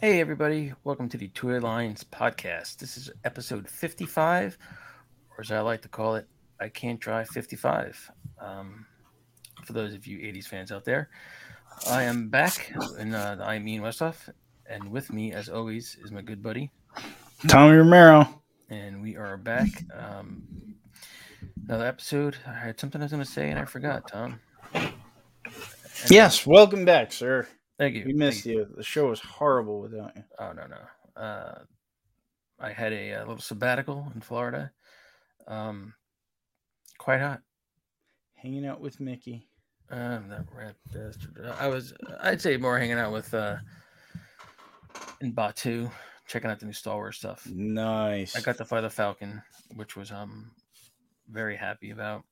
Hey, everybody. Welcome to the Two Lines podcast. This is episode 55, or as I like to call it, I Can't Drive 55. Um, for those of you 80s fans out there, I am back, and uh, I'm Ian Westhoff, and with me, as always, is my good buddy, Tommy Romero. and we are back. Um, another episode. I had something I was going to say, and I forgot, Tom. And- Yes, welcome back, sir. Thank you. We missed you. The show was horrible without you. Oh no no. Uh, I had a, uh little sabbatical in Florida. Um, quite hot. Hanging out with Mickey. Um, that rat bastard. I was, I'd say, more hanging out with uh, in Batuu, checking out the new Star Wars stuff. Nice. I got to fly the Falcon, which was um very happy about.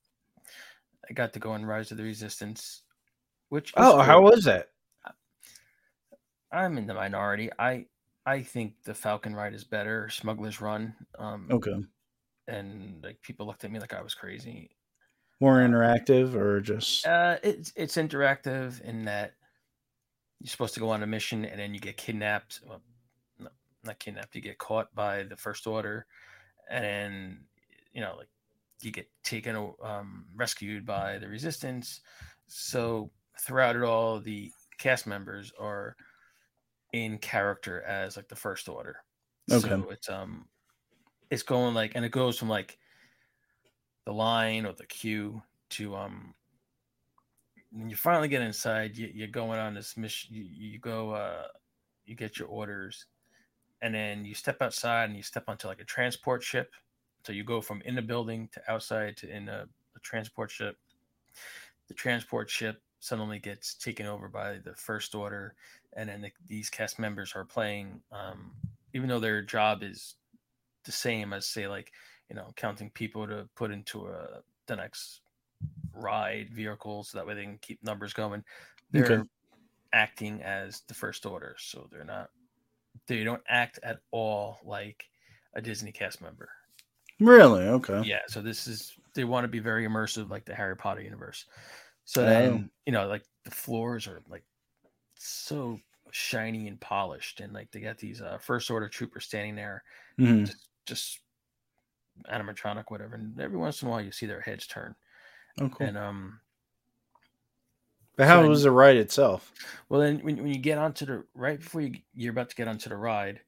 I got to go on Rise of the Resistance, which oh, how was that? I'm in the minority. I I think the Falcon ride is better. Smuggler's Run. Um, Okay. and like people looked at me like I was crazy. More interactive or just Uh, it's it's interactive in that you're supposed to go on a mission and then you get kidnapped. Well, no, not kidnapped. You get caught by the First Order, and then you know like you get taken um, rescued by the Resistance. So throughout it all, the cast members are in character as like the First Order. Okay. So it's um it's going like and it goes from like the line or the queue to um when you finally get inside you, you're going on this mission you, you go uh you get your orders and then you step outside and you step onto like a transport ship. So you go from in the building to outside to in a, a transport ship. The transport ship suddenly gets taken over by the first order and then the, these cast members are playing um even though their job is the same as say like you know counting people to put into a the next ride vehicle so that way they can keep numbers going they're Okay. acting as the first order so they're not they don't act at all like a disney cast member really okay. yeah so this is they want to be very immersive like the harry potter universe so Oh. then you know like the floors are like so shiny and polished and like they got these uh, first order troopers standing there Mhm. just, just animatronic whatever and every once in a while you see their heads turn Oh, cool. and um But how so- was the ride itself? well then when, when you get onto the right before you you're about to get onto the ride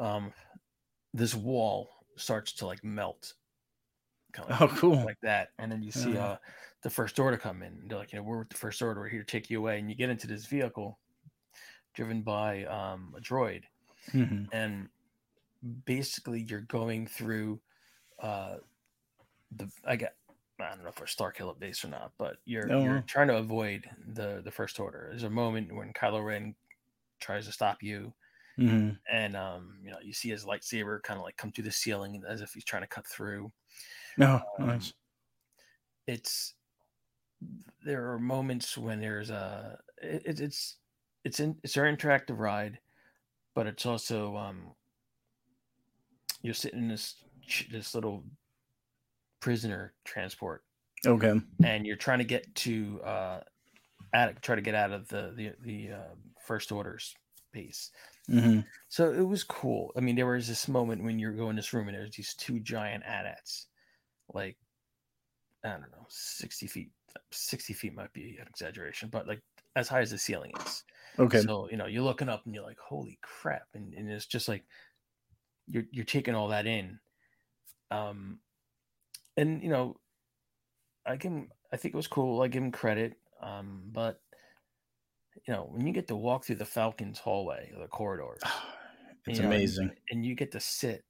um this wall starts to like melt kind of Oh, cool. like that and then you see Yeah. uh the first order come in they're like you know we're with the first order we're here to take you away and you get into this vehicle driven by um a droid Mhm. and basically you're going through uh the I got I don't know if we're Starkiller base or not, but you're Oh, you're trying to avoid the the first order. There's a moment when Kylo Ren tries to stop you, Mhm. and um you know you see his lightsaber kind of like come through the ceiling as if he's trying to cut through. Oh, Um, nice. It's there are moments when there's a it, it's it's in it's an interactive ride, but it's also um you're sitting in this this little prisoner transport. Okay. and you're trying to get to uh out try to get out of the the the uh, first orders base hmm so it was cool. I mean there was this moment when you're going this room and there's these two giant AT-ATs like i don't know 60 feet 60 feet might be an exaggeration but like as high as the ceiling is. Okay. so you know you're looking up and you're like holy crap. And, and it's just like you're you're taking all that in. Um and you know i can i think it was cool. I give him credit. Um but you know when you get to walk through the falcons hallway or the corridors it's you know, and- amazing. and you get to sit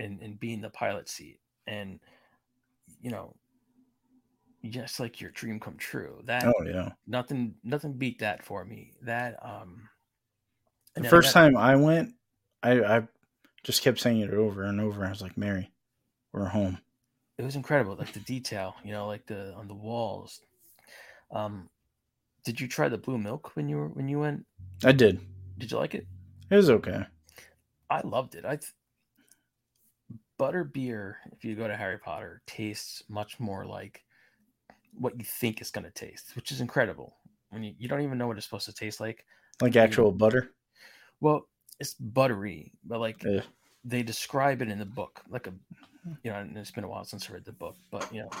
and and be in the pilot seat and you know just like your dream come true. That Oh yeah. nothing nothing beat that for me. That um The I first got- time I went, I I just kept saying it over and over. I was like, Mary, we're home. it was incredible like the detail you know like the on the walls Um, did you try the blue milk when you were when you went? I did. Did you like it? It was okay. I loved it. I th- butter beer, if you go to Harry Potter, tastes much more like what you think it's going to taste, which is incredible. When you, you don't even know what it's supposed to taste like. Like actual butter. Well, it's buttery, but like Yeah. they describe it in the book, like a you know, and it's been a while since I read the book, but you know,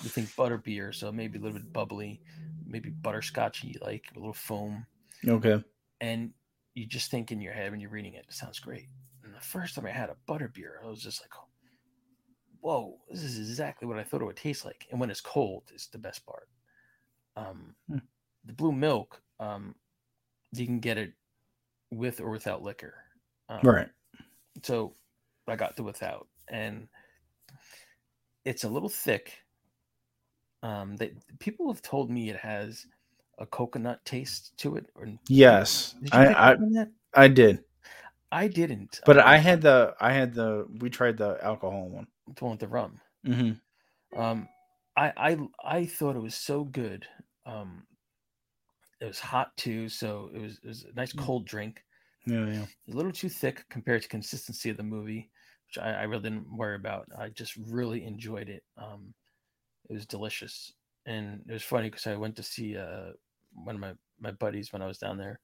you think butter beer, so maybe a little bit bubbly, maybe butterscotchy, like a little foam, Okay. and you just think in your head when you're reading it, it sounds great. And the first time I had a butter beer, I was just like, "Whoa, this is exactly what I thought it would taste like." And when it's cold, it's the best part. Um, Hmm. the blue milk, um, you can get it with or without liquor. Um, Right. so I got the without, and it's a little thick. Um, they people have told me it has a coconut taste to it. Or did Yes. you I I, that? I did. I didn't. But um, I had the I had the we tried the alcohol one. the one with the rum. Mm-hmm. Um, I I I thought it was so good. Um, it was hot too, so it was it was a nice cold drink. Yeah, yeah. a little too thick compared to consistency of the movie, which I, I really didn't worry about. I just really enjoyed it. Um, it was delicious, and it was funny because I went to see uh, one of my my buddies when I was down there,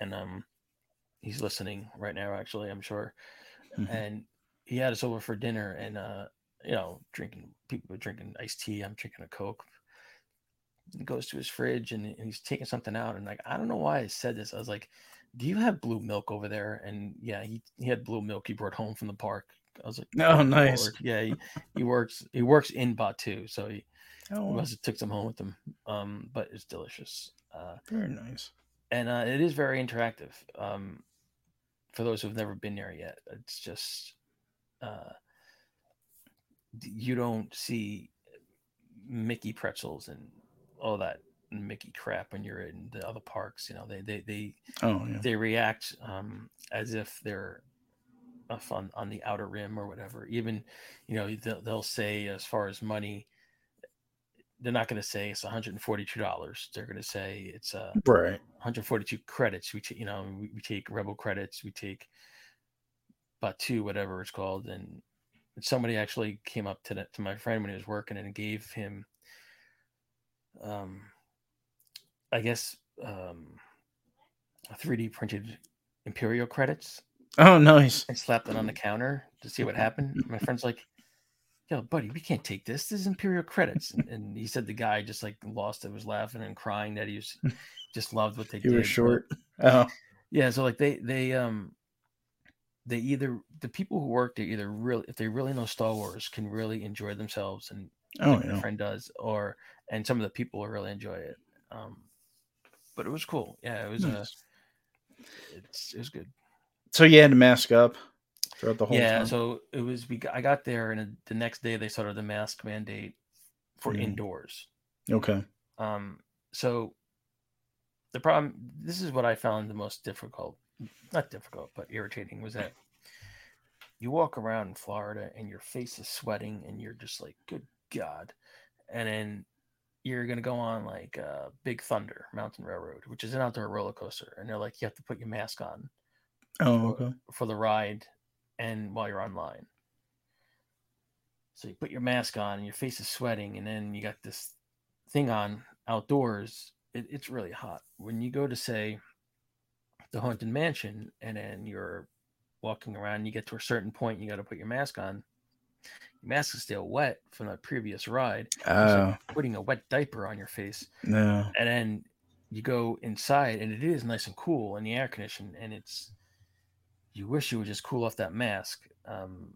and um, he's listening right now. Actually, I'm sure, Mhm. and he had us over for dinner, and uh, you know, drinking people were drinking iced tea. I'm drinking a coke. He goes to his fridge and, he's taking something out, and like I don't know why I said this. I was like, "Do you have blue milk over there?" And yeah, he, he had blue milk he brought home from the park. I was like, Oh, "Good nice. Lord." Yeah, he, he works he works in Batuu, so he, Oh, he must have took some home with him. Um, but it's delicious. Uh, very nice. and uh, it is very interactive. Um, for those who've never been there yet, it's just uh, you don't see Mickey pretzels and all that Mickey crap when you're in the other parks. You know, they they they Oh yeah. they react um, as if they're off on on the outer rim or whatever. Even you know they'll, they'll say as far as money. They're not going to say it's $142. They're going to say it's uh, Right. 142 credits. We take, you know, we, we take Rebel credits, we take Batuu, whatever it's called, and somebody actually came up to that to my friend when he was working and gave him, um, I guess, um, 3D printed Imperial credits Oh nice. and slapped it on the counter to see what happened. My friend's like, "Yo, buddy, we can't take this. This is Imperial credits." And, and he said the guy just like lost it, was laughing and crying that he was just loved what they You did. were but- short. Oh. yeah, so like they they um they either the people who work there either really if they really know Star Wars can really enjoy themselves and Oh my yeah. friend does, or and some of the people will really enjoy it. Um, but it was cool. Yeah, it was uh, Nice. it's it was good. So you had to mask up throughout the whole yeah, time. so it was. We I got there, and the next day they started the mask mandate for Mhm. indoors. okay. Um, so the problem, this is what I found the most difficult, not difficult, but irritating was that you walk around in Florida and your face is sweating and you're just like, good God. And then you're going to go on like uh, Big Thunder Mountain Railroad, which is an outdoor roller coaster. And they're like, you have to put your mask on Oh okay. for the ride and while you're online. So you put your mask on and your face is sweating, and then you got this thing on outdoors. It, it's really hot. When you go to say the haunted mansion, and then you're walking around, you get to a certain point, you got to put your mask on. Your mask is still wet from the previous ride. Oh putting a wet diaper on your face no. and then you go inside and it is nice and cool in the air conditioned and it's you wish you would just cool off that mask um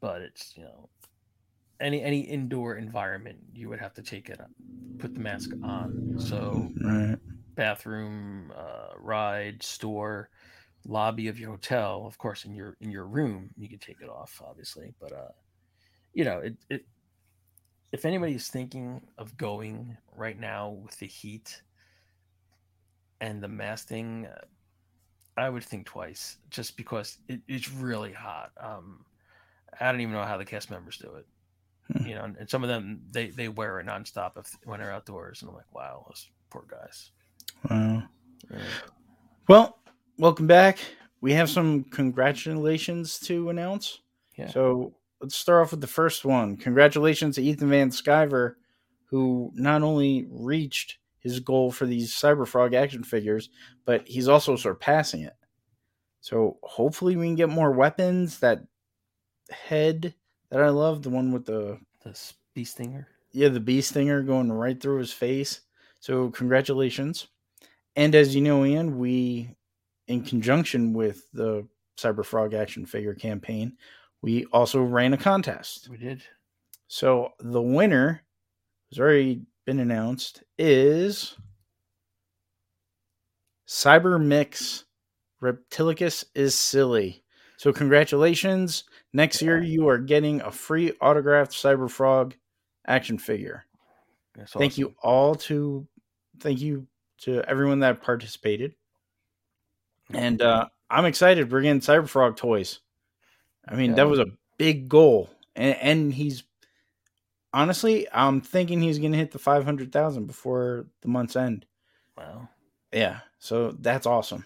but it's you know any any indoor environment you would have to take it put the mask on so Right. bathroom uh ride store lobby of your hotel of course in your in your room you can take it off obviously but uh you know it, it if anybody's thinking of going right now with the heat and the mask thing uh, i would think twice just because it, it's really hot um i don't even know how the cast members do it Hmm. You know, and some of them they they wear it nonstop if when they're outdoors, and I'm like, wow, those poor guys. Wow. Yeah. Well, welcome back. We have some congratulations to announce. Yeah. So let's start off with the first one. Congratulations to Ethan Van Sciver, who not only reached his goal for these Cyberfrog action figures, but he's also surpassing it. So hopefully we can get more weapons. That head that I love, the one with the The bee stinger. yeah, the bee stinger going right through his face. So congratulations. And as you know, Ian, we in conjunction with the Cyberfrog action figure campaign, we also ran a contest. We did. So the winner has already been announced is Cyber Mix Reptilicus is silly. So congratulations. Next year you are getting a free autographed Cyberfrog action figure. That's Thank awesome. you all to thank you to everyone that participated. And uh I'm excited we're getting Cyberfrog toys. I mean, Yeah. that was a big goal. And and he's honestly, I'm thinking he's gonna hit the five hundred thousand before the month's end. Wow. Yeah, so that's awesome.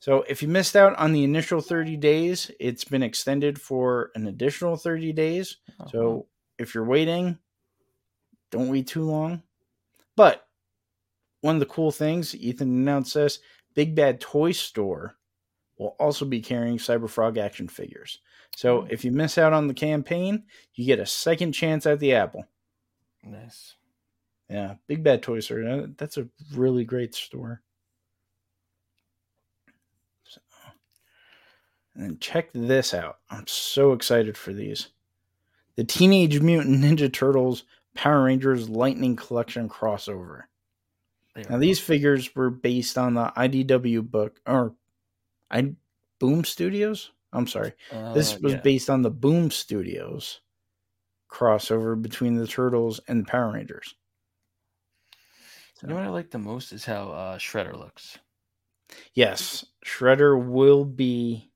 So if you missed out on the initial 30 days, it's been extended for an additional 30 days. So if you're waiting, don't wait too long. But one of the cool things, Ethan announced this Big Bad Toy Store will also be carrying Cyberfrog action figures. So Oh. if you miss out on the campaign, you get a second chance at the apple. nice. Yeah, Big Bad Toy Store. uh, That's a really great store. So, and then check this out. I'm so excited for these. The Teenage Mutant Ninja Turtles Power Rangers Lightning Collection crossover. Now these figures were based on the IDW book or I Boom Studios. I'm sorry. awesome. This Uh, was yeah. based on the Boom Studios crossover between the Turtles and the Power Rangers. You know what I like the most is how uh, Shredder looks. Yes, Shredder will be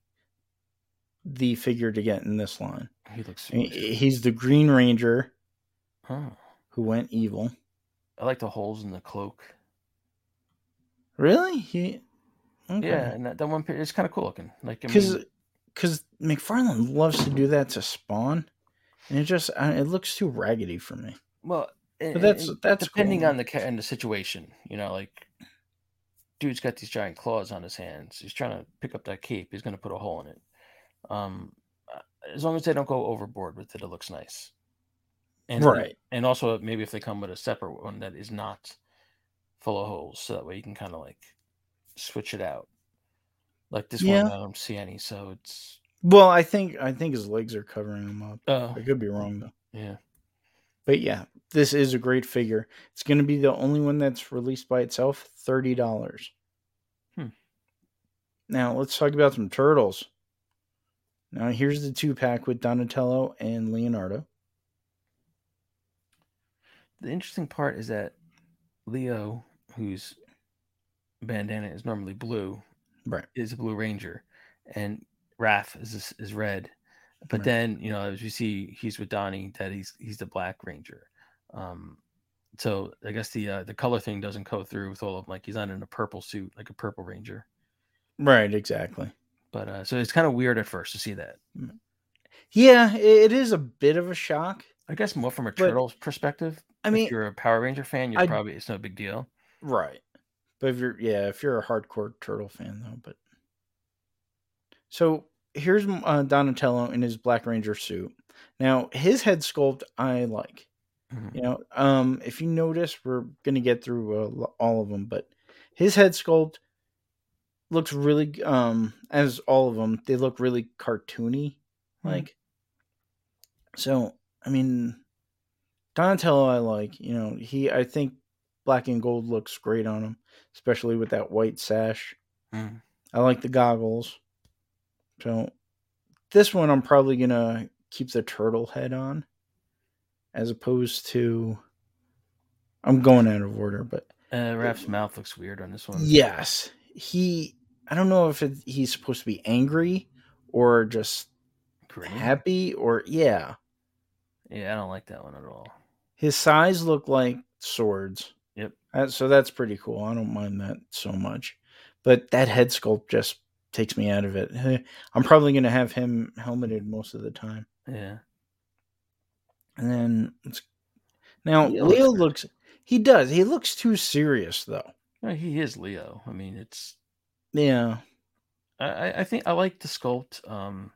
the figure to get in this line. He looks. He's the Green Ranger Huh. who went evil. I like the holes in the cloak. Really? He okay. Yeah, and that, that one pi- it's kind of cool looking. Like I because mean, because McFarlane loves to do that to Spawn, and it just uh, it looks too raggedy for me. well, and- But that's and that's depending cool. on the and the situation. You know, like dude's got these giant claws on his hands. He's trying to pick up that cape. He's going to put a hole in it. Um, uh, as long as they don't go overboard with it, it looks nice. And Right. and also maybe if they come with a separate one that is not full of holes, so that way you can kind of like switch it out. Like this Yeah. one, I don't see any, so it's Well, I think I think his legs are covering him up. oh I could be wrong though. yeah. But yeah, this is a great figure. It's going to be the only one that's released by itself, thirty dollars. Hmm. Now let's talk about some turtles. Now here's the two pack with Donatello and Leonardo. The interesting part is that Leo, whose bandana is normally blue, Right. is a Blue Ranger, and Raph is is red. But Right. then you know, as you see, he's with Donnie. That he's he's the Black Ranger. Um, so I guess the uh, the color thing doesn't go through with all of them. Like he's not in a purple suit like a Purple Ranger. Right. Exactly. But uh, so it's kind of weird at first to see that. Yeah, it is a bit of a shock. I guess more from a But- Turtles perspective. I if mean, you're a Power Ranger fan, you're I'd- probably it's no big deal. Right. But if you're yeah, if you're a hardcore turtle fan though, but so here's uh, Donatello in his Black Ranger suit. Now his head sculpt I like. Mhm. You know, um, if you notice, we're gonna get through uh, all of them, but his head sculpt looks really um as all of them they look really cartoony Hmm. like so i mean donatello i like you know he i think black and gold looks great on him especially with that white sash Mhm. i like the goggles so this one i'm probably gonna keep the turtle head on as opposed to i'm going out of order but Uh, Raph's mouth looks weird on this one. Yes, he. I don't know if it, he's supposed to be angry or just Grinning? happy or yeah. Yeah, I don't like that one at all. His size look like swords. Uh, so that's pretty cool. I don't mind that so much. But that head sculpt just takes me out of it. I'm probably going to have him helmeted most of the time. Yeah. And then it's, now Leo Leo looks looks, he does. He looks too serious though. He is Leo. I mean, it's Yeah. I, I- I think I like the sculpt. Um,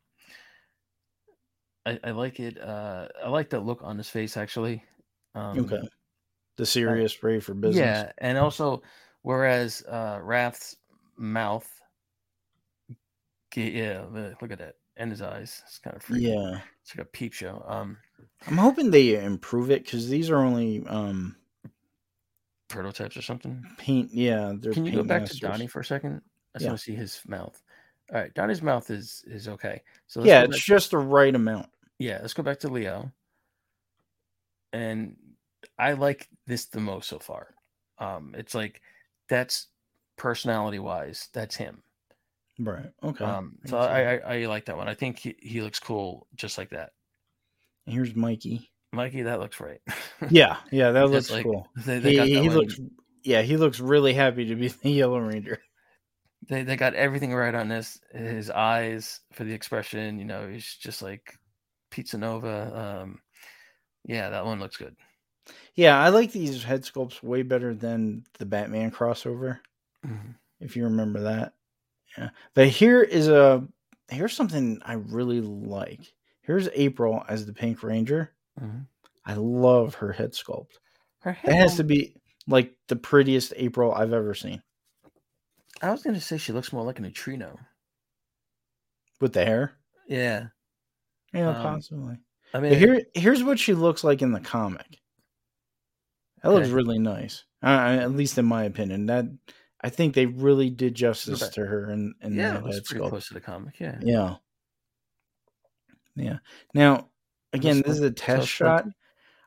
I, I like it. Uh, I like the look on his face actually. Um, Okay. The serious ready for business. Yeah, and also, whereas uh, Raph's mouth, yeah, look at that, and his eyes. It's kind of freaky. Yeah. it's like a peep show. Um, I'm hoping they improve it because these are only um prototypes or something. paint. Yeah, they're Can you go back masters. to Donnie for a second? I just Yeah. want to see his mouth. All right, Donnie's mouth is is okay. So let's Yeah, it's just the right amount. yeah. Let's go back to Leo. And I like this the most so far. Um, it's like that's personality wise, that's him. Right. Okay. Um, so I, I I like that one. I think he, he looks cool just like that. Here's Mikey. Mikey, that looks right. Yeah, yeah, that looks like- cool. they, they He, he looks. Yeah, he looks really happy to be the Yellow Ranger. they they got everything right on this. His eyes for the expression, you know, he's just like Pizza Nova. Um, yeah, that one looks good. Yeah, I like these head sculpts way better than the Batman crossover. Mhm. If you remember that. Yeah, but here is a here's something I really like. Here's April as the Pink Ranger. Mhm. I love her head sculpt. Her It head has to be like the prettiest April I've ever seen I was gonna say she looks more like a neutrino. with the hair. Yeah, Yeah, Um, possibly. I mean, here, here's what she looks like in the comic. That looks really nice. Uh, at least in my opinion, that I think they really did justice Okay. to her and in yeah, that it pretty close to the comic. Yeah, Yeah, yeah. Now, again, this is a test shot. Splinter?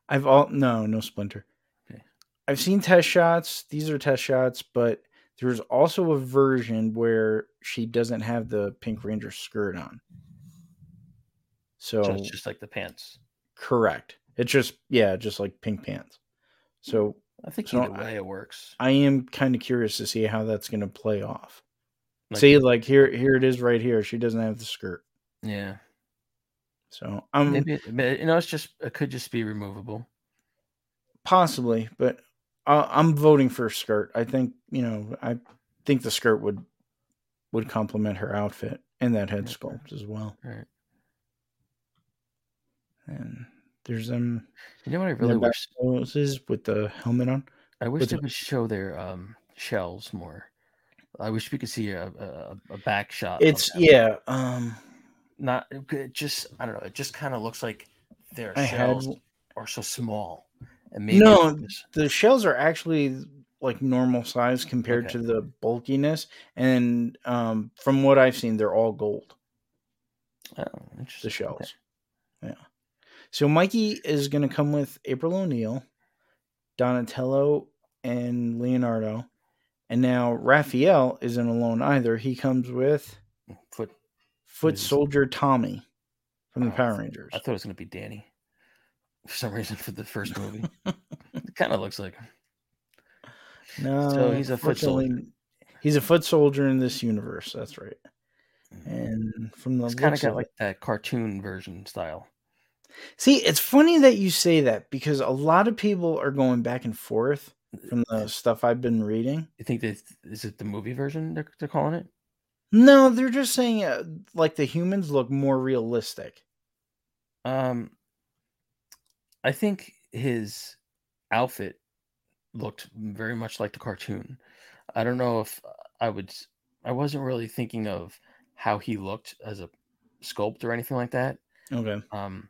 I've all no, no splinter. Okay. I've seen test shots. These are test shots, but there's also a version where she doesn't have the Pink Ranger skirt on. So So it's just like the pants. correct. It's just yeah, just like pink pants. So mm, I think So either I- way it works. I am kind of curious to see how that's going to play off. Like, see, like here, here it is right here. She doesn't have the skirt, yeah, so I'm maybe it- you know it's just it could just be removable. possibly, but I, I'm voting for skirt. I think you know, I think the skirt would would complement her outfit and that head Okay. sculpt as well. Right. And there's them You know what I really wish? Roses with the helmet on. I wish with they the- would show their um shells more. I wish we could see a a, a back shot. It's yeah. Um, not it just I don't know. It just kind of looks like their I had shells are so small. And maybe No, the shells are actually like normal size compared Okay. to the bulkiness and um from what i've seen they're all gold oh, the shells Okay. So mikey is going to come with april o'neil donatello and leonardo and now raphael isn't alone either he comes with Foot. foot soldier tommy from the Oh, power rangers I thought it was gonna be Danny. For some reason, for the first movie, it kind of looks like him. no so he's a foot soldier. he's a foot soldier in this universe that's right mm-hmm. and from the kind of got it- like that cartoon version style. See, it's funny that you say that because a lot of people are going back and forth from the stuff I've been reading. You think that is it the movie version they're, they're calling it? No, they're just saying uh, like the humans look more realistic. Um, I think his outfit looked very much like the cartoon. I don't know if I would. I wasn't really thinking of how he looked as a sculpt or anything like that. Okay, Um,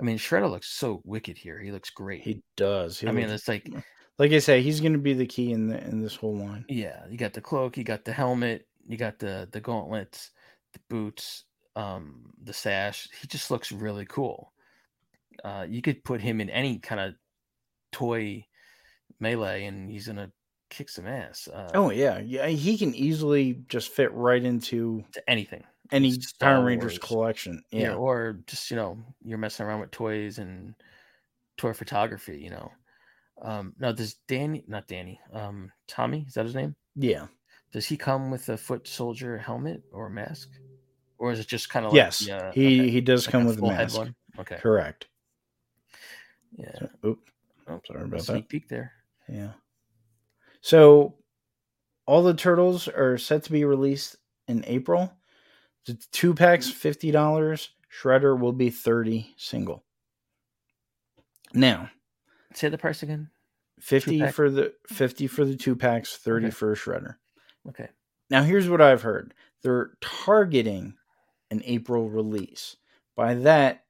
I mean, Shredder looks so wicked here. He looks great. he does. He I mean, it's like, like I say, he's going to be the key in the in this whole line. yeah, you got the cloak, you got the helmet, you got the the gauntlets, the boots, um, the sash. He just looks really cool. Uh, you could put him in any kind of toy melee, and he's gonna kick some ass. Uh, Oh yeah, yeah, he can easily just fit right into to anything. Any Star Power Rangers Wars. collection. Yeah. Yeah, or just you know, you're messing around with toys and toy photography. You know, um, now does Danny, not Danny, um, Tommy, is that his name? Yeah. Does he come with a foot soldier helmet or mask, or is it just kind of like yes, uh, he okay, he does like come with a head mask. one? Okay, Correct. yeah. So, oop, Oh, sorry about that. peek there. Yeah. So all the turtles are set to be released in April. The two packs fifty dollars. Shredder will be thirty single. Now Say the price again. fifty for the fifty for the two packs, thirty Okay. for a shredder. Okay. Now here's what I've heard: they're targeting an April release. By that,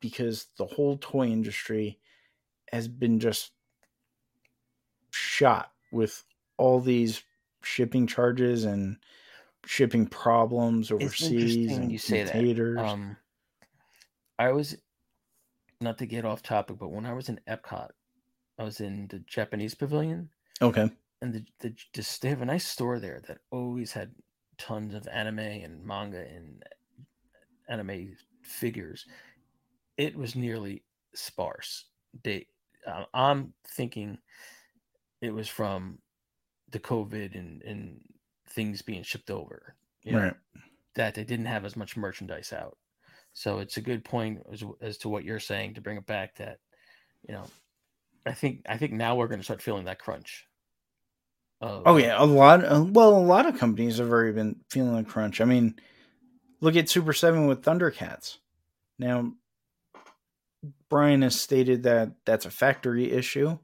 because the whole toy industry has been just shot with all these shipping charges and shipping problems overseas and you say that. Um, I was not to get off topic, but when I was in Epcot, I was in the Japanese pavilion, okay. and the, the just they have a nice store there that always had tons of anime and manga and anime figures. It was nearly sparse. They, uh, I'm thinking it was from the COVID and and things being shipped over. you know, Right. that they didn't have as much merchandise out. So it's a good point as, as to what you're saying to bring it back that, you know, I think I think now we're going to start feeling that crunch. of- Oh yeah, a lot. uh, Well, a lot of companies have already been feeling the crunch. I mean, look at Super Seven with Thundercats. Now, Brian has stated that that's a factory issue,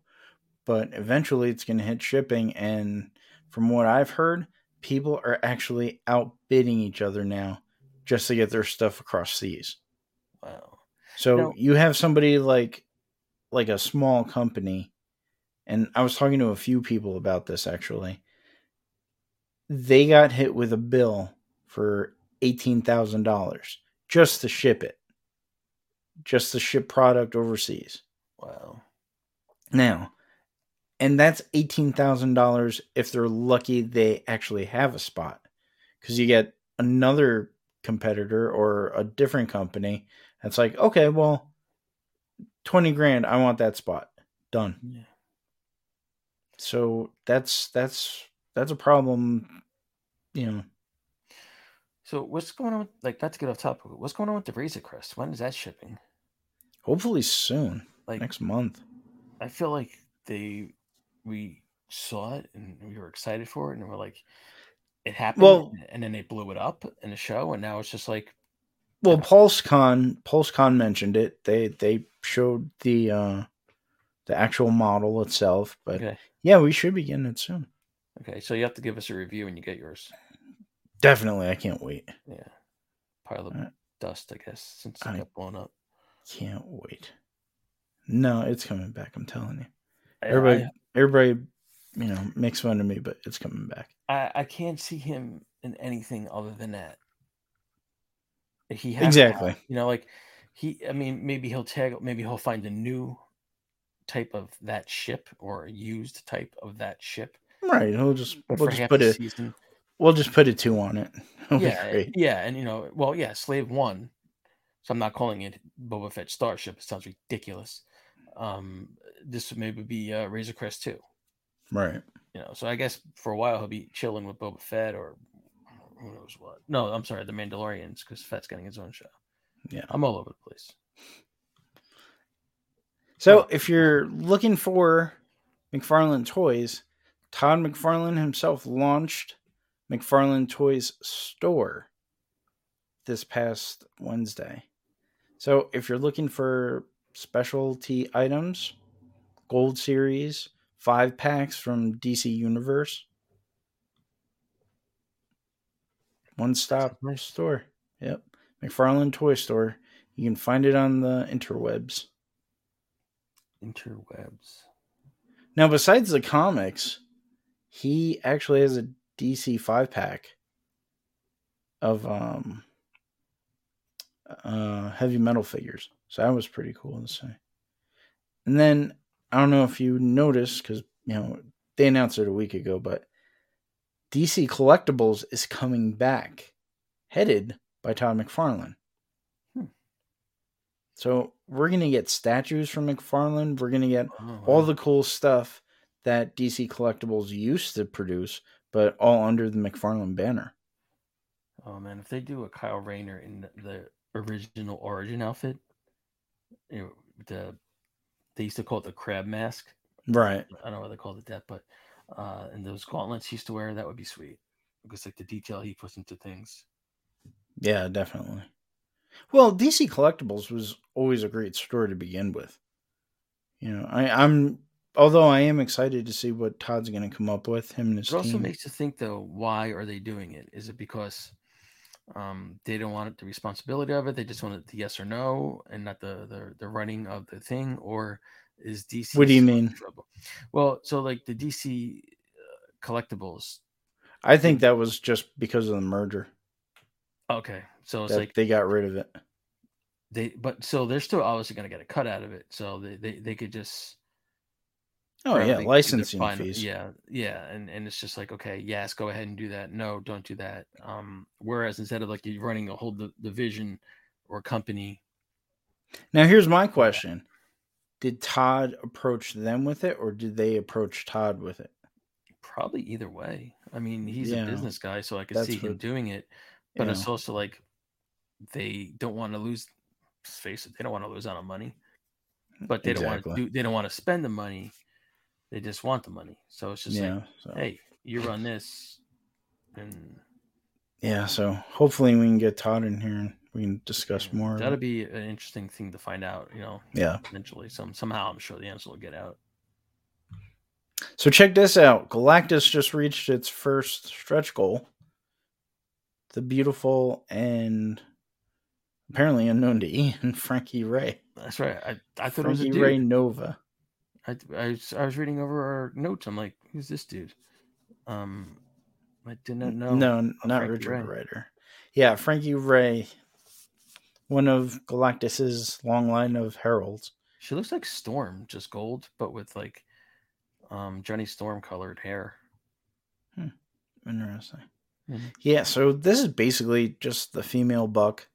but eventually it's going to hit shipping. And from what I've heard, people are actually outbidding each other now just to get their stuff across seas. Wow. So Now- you have somebody like like a small company, and I was talking to a few people about this actually. They got hit with a bill for eighteen thousand dollars just to ship it, just to ship product overseas. Wow. Now, and that's eighteen thousand dollars if they're lucky they actually have a spot, because you get another competitor or a different company that's like, okay, well, twenty grand, I want that spot, done. Yeah. So that's that's that's a problem, you know. So what's going on? With, like, not to get off topic, what's going on with the Razor Crest? When is that shipping? Hopefully soon, Like, next month. I feel like they we saw it and we were excited for it, and we're like, it happened, Well- and then they blew it up in the show, and now it's just like, Well, PulseCon PulseCon mentioned it. They they showed the uh the actual model itself, but okay, yeah, we should be getting it soon. okay. So you have to give us a review when you get yours. Definitely, I can't wait. Yeah, pile of Alright. dust, I guess, since it I- got blown up. Can't wait. No, it's coming back. I'm telling you. I- Everybody, everybody, you know, makes fun of me, but it's coming back. I, I can't see him in anything other than that. He has Exactly. have- you know, like he. I mean, maybe he'll tag. Maybe he'll find a new type of that ship or a used type of that ship. Right. We'll just we'll just put it. season, We'll just put a two on it. It'll yeah, yeah, and you know, well, yeah, Slave One. So I'm not calling it Boba Fett Starship. It sounds ridiculous. Um, this would maybe be uh, Razor Crest too. Right. You know, so I guess for a while he'll be chilling with Boba Fett or who knows what. No, I'm sorry, the Mandalorians because Fett's getting his own show. Yeah. I'm all over the place. So if you're looking for McFarlane toys, Todd McFarlane himself launched McFarlane Toys store this past Wednesday. So if you're looking for specialty items, Gold Series, five packs from DC Universe, one stop Nice. store. Yep. McFarlane Toy Store. You can find it on the interwebs. Interwebs. Now, besides the comics, he actually has a DC five pack of um uh heavy metal figures. So that was pretty cool to see. And then I don't know if you noticed because you know they announced it a week ago, but DC Collectibles is coming back, headed by Todd McFarlane. Hmm. So we're gonna get statues from McFarlane. We're gonna get Oh, all wow. the cool stuff that DC Collectibles used to produce, but all under the McFarlane banner. Oh man, if they do a Kyle Rayner in the original Origin outfit, you know, the they used to call it the crab mask. Right. I don't know why they called it that, but uh, and those gauntlets he used to wear, that would be sweet because like the detail he puts into things. Yeah, definitely. Well, DC Collectibles was always a great store to begin with. You know, I, I'm although I am excited to see what Todd's going to come up with him and his It also team. makes you think though, why are they doing it? Is it because um, they don't want the responsibility of it? They just want it the yes or no, and not the the, the running of the thing, or is DC? What do you mean? Trouble? Well, so like the DC uh, collectibles. I think that was just because of the merger Okay, so it's that like they got rid of it. they, but so they're still obviously going to get a cut out of it. So they they, they could just Oh yeah, licensing fees. Yeah, yeah, and and it's just like okay, yes, go ahead and do that. No, don't do that. Um, whereas instead of like you running a whole di- division or company, Now here's my question: Did Todd approach them with it, or did they approach Todd with it? probably either way. I mean, he's Yeah, a business guy, so I could see him doing it. You But it's also like they don't want to lose. Face it, they don't want to lose out on money, but they don't want to do. They don't want to spend the money. They just want the money. So it's just yeah. like, so. hey, you run this, and Yeah, so hopefully we can get Todd in here and we can discuss more. That'll be an interesting thing to find out. You know, Yeah. eventually, some somehow I'm sure the answer will get out. So check this out. Galactus just reached its first stretch goal. The beautiful and apparently unknown to Ian, Frankie Raye. That's right. I, I thought it was a Frankie dude. Ray Nova. I, I, was, I was reading over our notes. I'm like, who's this dude? Um, I did not know. No, not Frankie Richard Ray. Ryder. Yeah, Frankie Raye, one of Galactus's long line of heralds. She looks like Storm, just gold, but with like um Johnny Storm colored hair. Interesting. Mhm. Yeah, so this is basically just the female buck,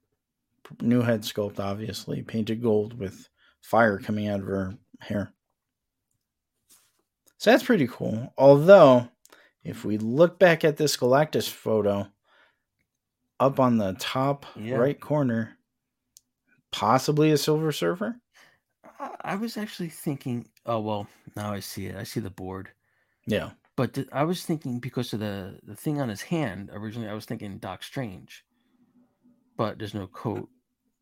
new head sculpt, obviously painted gold with fire coming out of her hair. So that's pretty cool. Although, if we look back at this Galactus photo, up on the top Yeah. right corner, possibly a Silver Surfer. I, was actually thinking. Oh well, now I see it. I see the board. Yeah, But th- I was thinking because of the the thing on his hand. Originally, I was thinking Doc Strange, but there's no coat,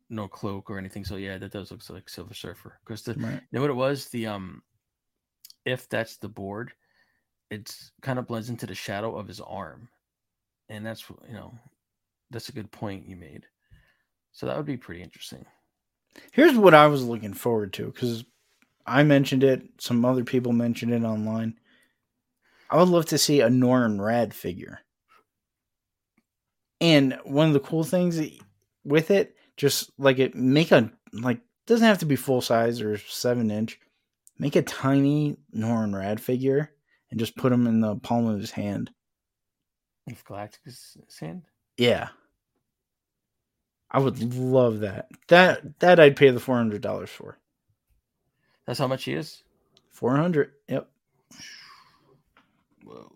no cloak or anything. So yeah, that does look like Silver Surfer. Because the right. you know what it was the um, if that's the board, it's kind of blends into the shadow of his arm, and that's you know, that's a good point you made. So that would be pretty interesting. Here's what I was looking forward to because I mentioned it. Some other people mentioned it online. I would love to see a Norrin Radd figure. And one of the cool things with it, just like it, make a like doesn't have to be full size or seven inch. Make a tiny Norrin Radd figure and just put him in the palm of his hand. If Galactus hand? Yeah, I would love that. That that I'd pay the four hundred dollars for. that's how much he is. Four hundred. Yep. Whoa.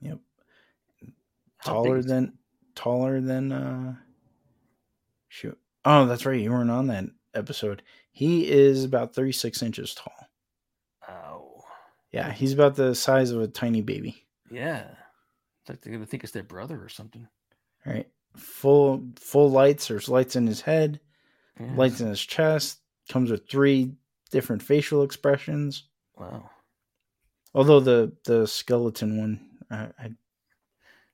Yep. How taller than taller than uh shoot oh that's right you weren't on that episode he is about 36 inches tall Oh. yeah he's about the size of a tiny baby Yeah. It's like they're gonna think it's their brother or something. right full full lights there's lights in his head Yeah. lights in his chest comes with three different facial expressions Wow. although the the skeleton one i i,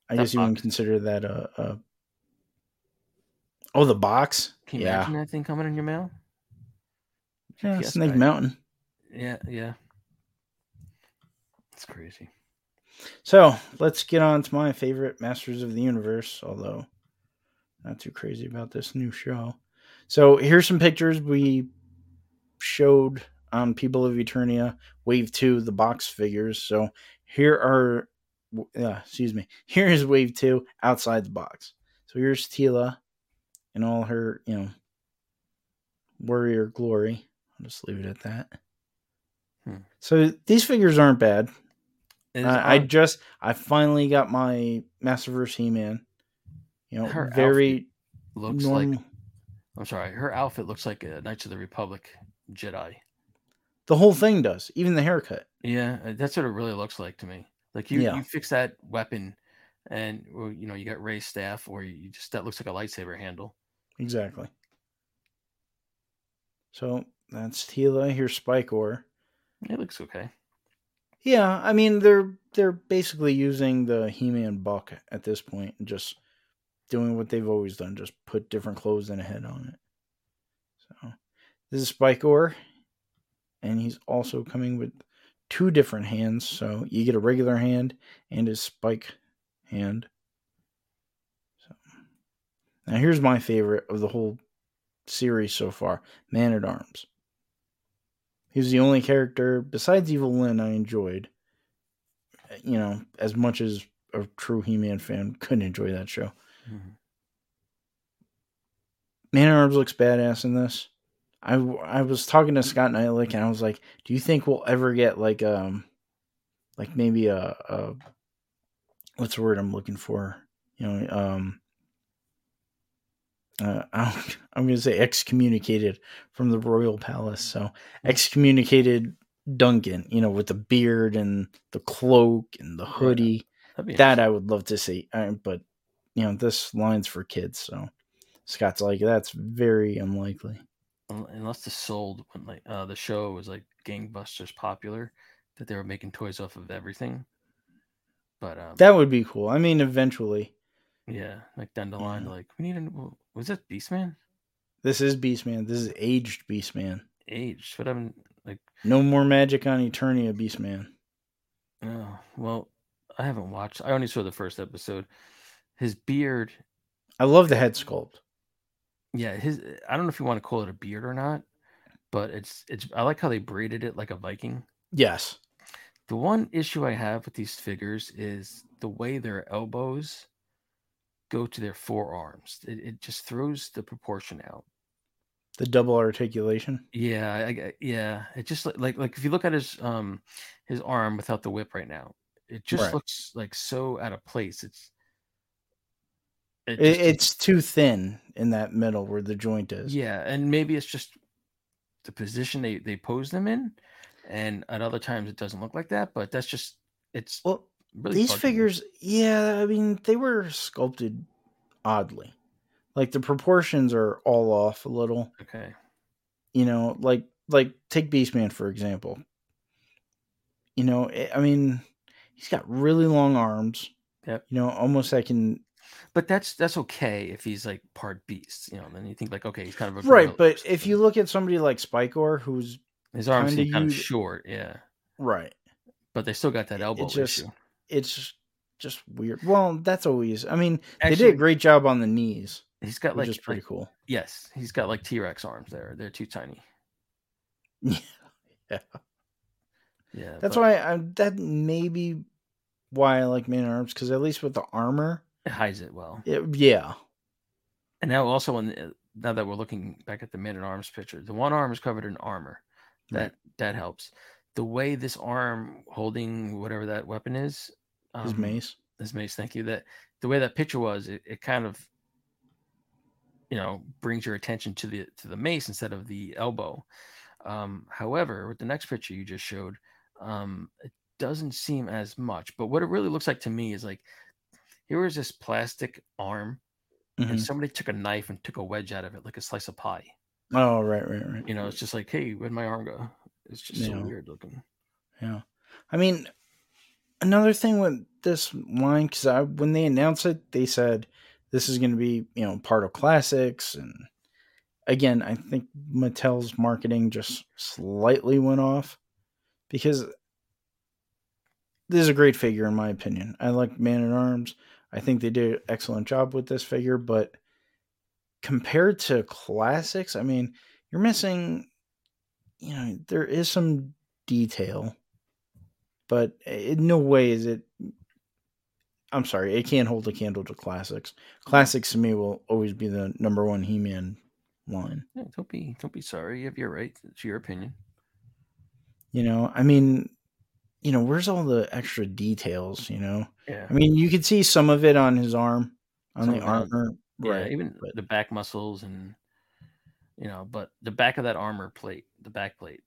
I guess you wouldn't consider that a, a oh the box Can you yeah imagine that thing coming in your mail? Yeah snake mountain Yeah, yeah. It's crazy. So let's get on to my favorite Masters of the Universe, although not too crazy about this new show. So here's some pictures we showed on People of Eternia Wave 2, the box figures. So here are, uh, excuse me, here is Wave 2 outside the box. So here's Teela in all her, you know, Warrior Glory. I'll just leave it at that. Hmm. So these figures aren't bad. I, I just I finally got my Masterverse He Man. You know, Her very looks normal. like I'm sorry, her outfit looks like a Knights of the Republic Jedi. the whole thing does, even the haircut. Yeah, uh, that's what it really looks like to me. Like you, Yeah. you fix that weapon, and you know you got Ray's staff, or you just that looks like a lightsaber handle. Exactly. So that's Teela. Here's Spikor. It looks okay. Yeah, I mean they're they're basically using the He-Man buck at this point and just doing what they've always done, just put different clothes and a head on it. So this is Spikor, and he's also coming with two different hands. So you get a regular hand and his spike hand. So now here's my favorite of the whole series so far: Man at Arms. He was the only character besides Evil Lynn I enjoyed. You know, as much as a true He-Man fan could enjoy that show. Mhm. Man at Arms looks badass in this. I I was talking to Scott Neitlich and I was like, "Do you think we'll ever get like um, like maybe a, a what's the word I'm looking for? You know, um, uh, I'm, I'm going to say excommunicated from the royal palace. So excommunicated Duncan, you know, with the beard and the cloak and the hoodie. That'd That I would love to see, but you know, this line's for kids, so Scott's like, that's very unlikely. Unless the sold when like uh, the show was like gangbusters popular, that they were making toys off of everything. But um, That would be cool. I mean, eventually, yeah, like down the line, Yeah. like we need a was that Beastman this is Beastman. This is aged Beastman. aged? What happened? Like No more magic on Eternia, Beastman. oh well, I haven't watched. I only saw the first episode. His beard, I love the head sculpt. yeah, his. I don't know if you want to call it a beard or not, but it's it's. I like how they braided it like a Viking. Yes. The one issue I have with these figures is the way their elbows go to their forearms. It, it just throws the proportion out. The double articulation. Yeah, I, yeah. It just like like if you look at his um his arm without the whip right now, it just Right. looks like so out of place. It's it It, just- it's too thin in that middle where the joint is. yeah, and maybe it's just the position they they pose them in, and at other times it doesn't look like that. But that's just it's Well, really these figures, yeah, I mean, they were sculpted oddly. Like the proportions are all off a little. Okay. you know like like take beastman for example you know eh, i mean he's got really long arms Yep. you know almost i can But that's that's okay if he's like part beast, you know. Then you think like, okay, he's kind of a right but if you look at somebody like spikor who's his arms seem kind of short, yeah. right But they still got that it elbow just- issue. It's just weird well that's always i mean they did a great job on the knees He's got which like, is pretty like- cool yes, he's got like T Rex arms there. They're too tiny. Yeah. Yeah, that's but why i that may be why i like man arms because at least with the armor it hides it well. it, yeah And now also, when the- now that we're looking back at the man at arms picture, the one arm is covered in armor. That Right. that helps. The way this arm holding whatever that weapon is, his um, mace His mace, thank you. That the way that picture was, it, it kind of, you know, brings your attention to the to the mace instead of the elbow. Um, however, with the next picture you just showed, um, it doesn't seem as much. But what it really looks like to me is like here is this plastic arm, and Mhm. somebody took a knife and took a wedge out of it, like a slice of pie. oh right right right You know, it's just like, hey, where'd my arm go? It's just so weird looking. Yeah, I mean, another thing with this line because I when they announced it, they said this is going to be you know part of classics, and again, I think Mattel's marketing just slightly went off because this is a great figure in my opinion. I like Man at Arms. I think they did an excellent job with this figure, but compared to classics, I mean, you're missing. You know, there is some detail but in no way is it i'm sorry it can't hold a candle to classics classics to me will always be the number one he-man line. Yeah, don't be don't be sorry. You have your right. It's your opinion. You know, I mean, you know, where's all the extra details? You know, Yeah. I mean, you could see some of it on his arm, on Some the armor, yeah, right? even but- the back muscles and you know, but the back of that armor plate, the back plate,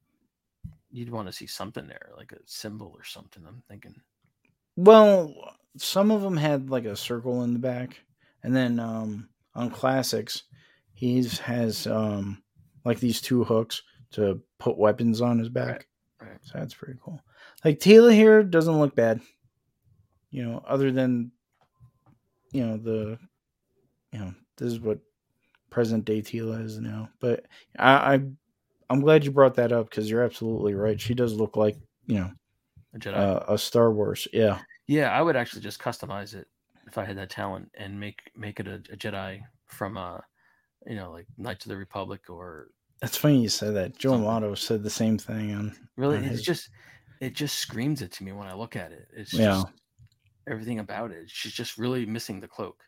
you'd want to see something there, like a symbol or something. I'm thinking. Well, some of them had like a circle in the back, and then um, on classics, he's has um, like these two hooks to put weapons on his back. right. So that's pretty cool. Like Teela here doesn't look bad, you know, other than you know the you know this is what present day Teela is now. But I, I I'm glad you brought that up because you're absolutely right. She does look like you know A Jedi. uh, a Star Wars. Yeah. yeah, I would actually just customize it if I had that talent and make make it a, a Jedi from uh, you know, like Knights of the Republic or That's funny you said that. Joe Something. Amato said the same thing on really. on It's his- just it just screams it to me when I look at it. It's Yeah. just everything about it. She's just really missing the cloak.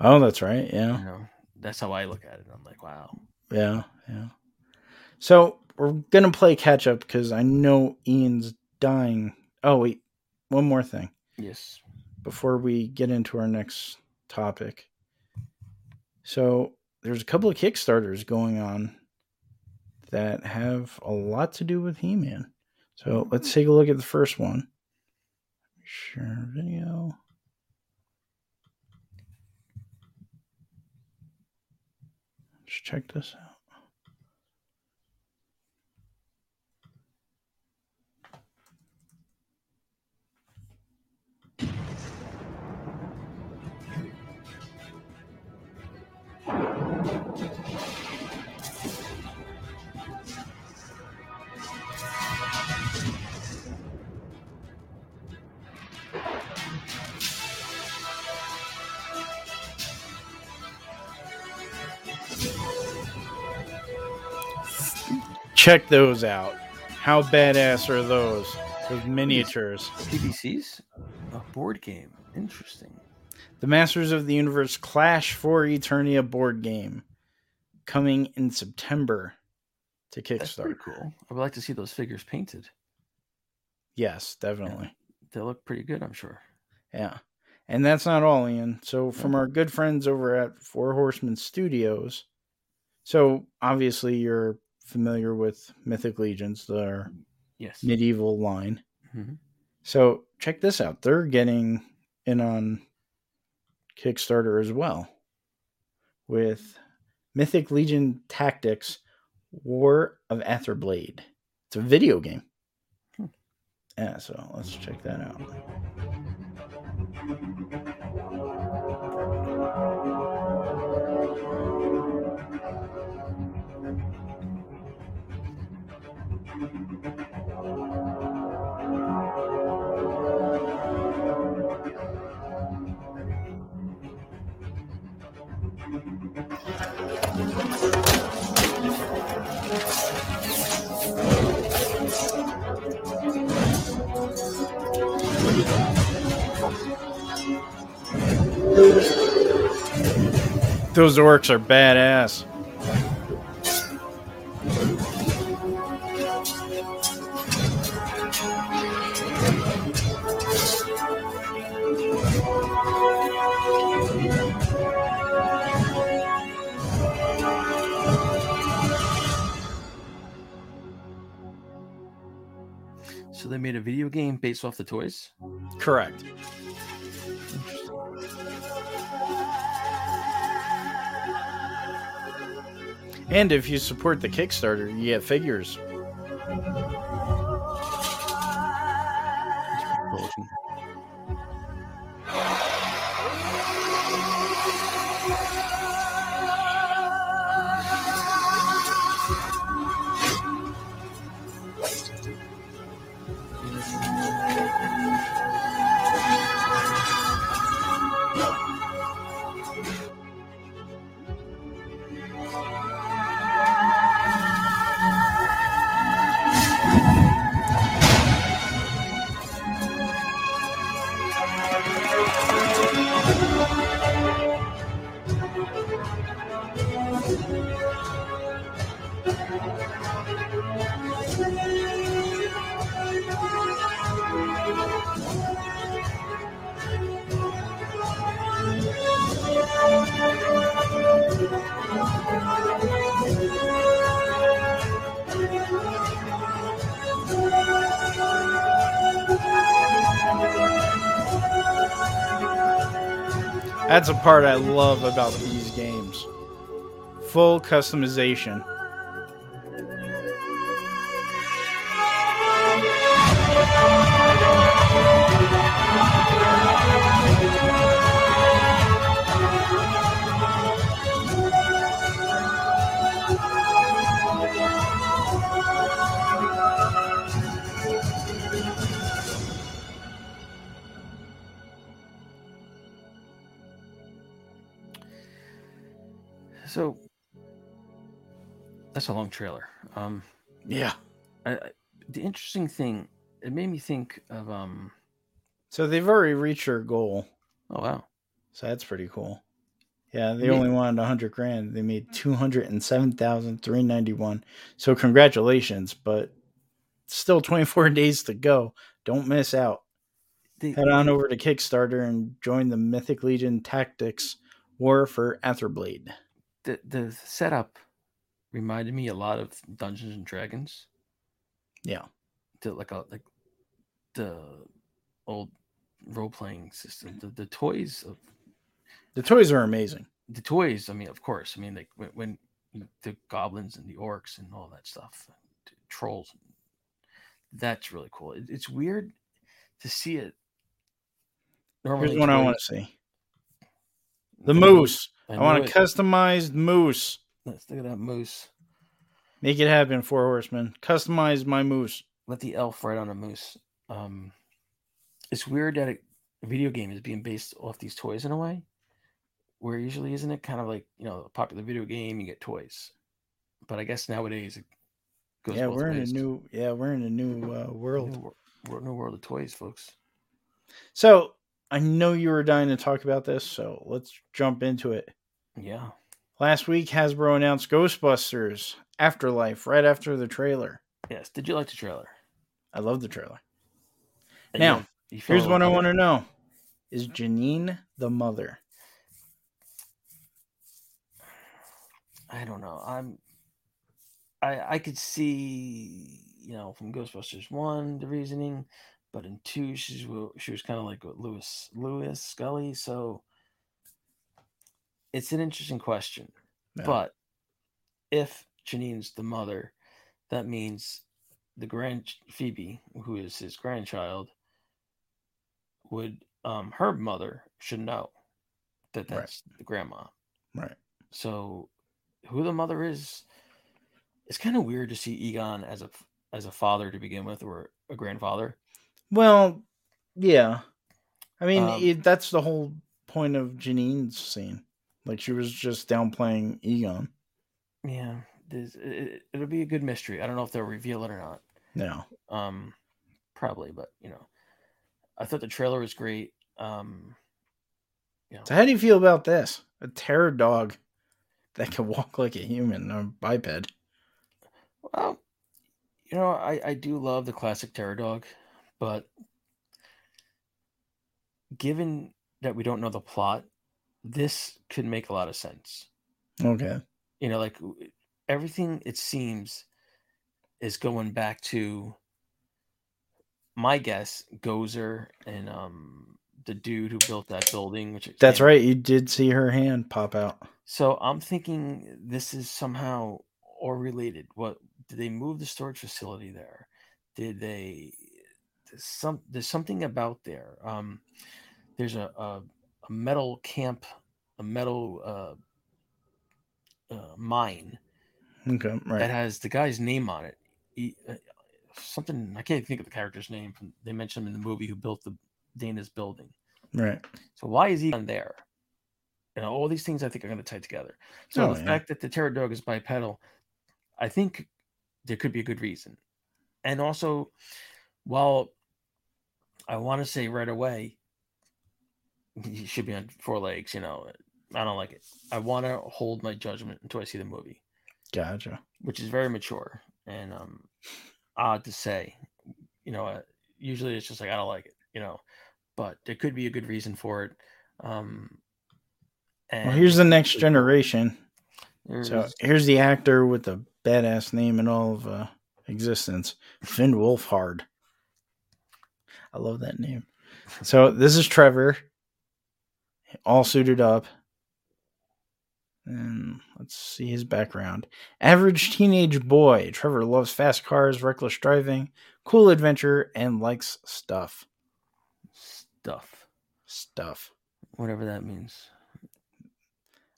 Oh, that's right. Yeah. You know, that's how I look at it. I'm like, wow. Yeah. Yeah. So we're gonna play catch up because I know Ian's dying. Oh wait, one more thing Yes. before we get into our next topic. So there's a couple of Kickstarters going on that have a lot to do with He-Man. So let's mm-hmm. take a look at the first one. Share video. Let's check this out. Check those out. How badass are those? Those miniatures. PBCs? A board game. Interesting. The Masters of the Universe Clash for Eternia board game coming in September to That's pretty Kickstarter. cool. I would like to see those figures painted. Yes, definitely. They look pretty good, I'm sure. Yeah. And that's not all, Ian. So, from our good friends over at Four Horsemen Studios, so obviously you're familiar with Mythic Legions, their Yes. medieval line. Mhm. So, check this out. They're getting in on Kickstarter as well with Mythic Legion Tactics War of Aetherblade. It's a video game. Hmm. Yeah, so let's check that out. Those orcs are badass. Based off the toys? Correct. And if you support the Kickstarter, you get figures. That's a part I love about these games. Full customization. That's a long trailer. Um, Yeah. I, I, the interesting thing, it made me think of um. So they've already reached their goal. Oh wow, So that's pretty cool. Yeah, they Yeah. only wanted a hundred grand. They made two hundred and seven thousand three ninety one. So congratulations, but still twenty four days to go. Don't miss out. Head on over to Kickstarter and join the Mythic Legion Tactics War for Aetherblade. the the setup reminded me a lot of Dungeons and Dragons. Yeah. The like a like the old role playing system. The the toys of The toys are amazing. the toys. I mean, of course. I mean, like when, when the goblins and the orcs and all that stuff, trolls. That's really cool. It, it's weird to see it. Normally, Here's what I want to see. The moose. I, want a customized moose. Let's look at that moose. Make it happen, Four Horsemen. Customize my moose. let the elf ride on a moose. Um, it's weird that a video game is being based off these toys in a way, where usually isn't it kind of like you know a popular video game you get toys, but I guess nowadays it goes. yeah, we're in a new yeah, we're in a new uh, world. new, wor- wor- new world of toys, folks. So I know you were dying to talk about this, so let's jump into it. Yeah, Last week, Hasbro announced Ghostbusters Afterlife right after the trailer. yes. Did you like the trailer? I love the trailer. And Now, you- you Here's what I want to know: Is Janine the mother? I don't know. I'm. I I could see you know from Ghostbusters one the reasoning, but in two she's she was kind of like Louis Louis Tully. So it's an interesting question. Yeah. But if Janine's the mother, that means the grand Phoebe, who is his grandchild, would um her mother should know that Right. that's the grandma. Right. So who the mother is, it's kind of weird to see Egon as a as a father to begin with, or a grandfather. Well, yeah. I mean, Um, it, that's the whole point of Janine's scene. Like she was just downplaying Egon. Yeah, there's, it, it'll be a good mystery. I don't know if they'll reveal it or not. No. Um, probably, but you know, I thought the trailer was great. Um, So how do you feel about this? A terror dog that can walk like a human, a biped. well, you know, I I do love the classic Terror Dog, but given that we don't know the plot, this could make a lot of sense. Okay. you know like everything it seems is going back to my guess gozer and um the dude who built that building which That's right. You did see her hand pop out. so i'm thinking this is somehow or related what did they move the storage facility there did they there's some there's something about there um there's a a, a metal camp a metal uh, uh mine Okay. right. that has the guy's name on it. He, uh, something I can't think of the character's name. From, they mentioned him in the movie who built the Dana's building. Right. So why is he on there? You know, all these things I think are going to tie together. So Oh, the yeah. fact that the Terror Dog is bipedal, I think there could be a good reason. And also, while I want to say right away, he should be on four legs. You know, I don't like it. I want to hold my judgment until I see the movie. Gotcha. which is very mature and um odd to say. You know, uh, usually it's just like I don't like it, you know, but there could be a good reason for it. Um, and Well, here's the next generation. So here's the actor with the badass name in all of uh, existence, Finn Wolfhard. I love that name. So this is Trevor, all suited up. And let's see his background. Average teenage boy. Trevor loves fast cars, reckless driving, cool adventure, and likes stuff. stuff, Stuff. whatever that means.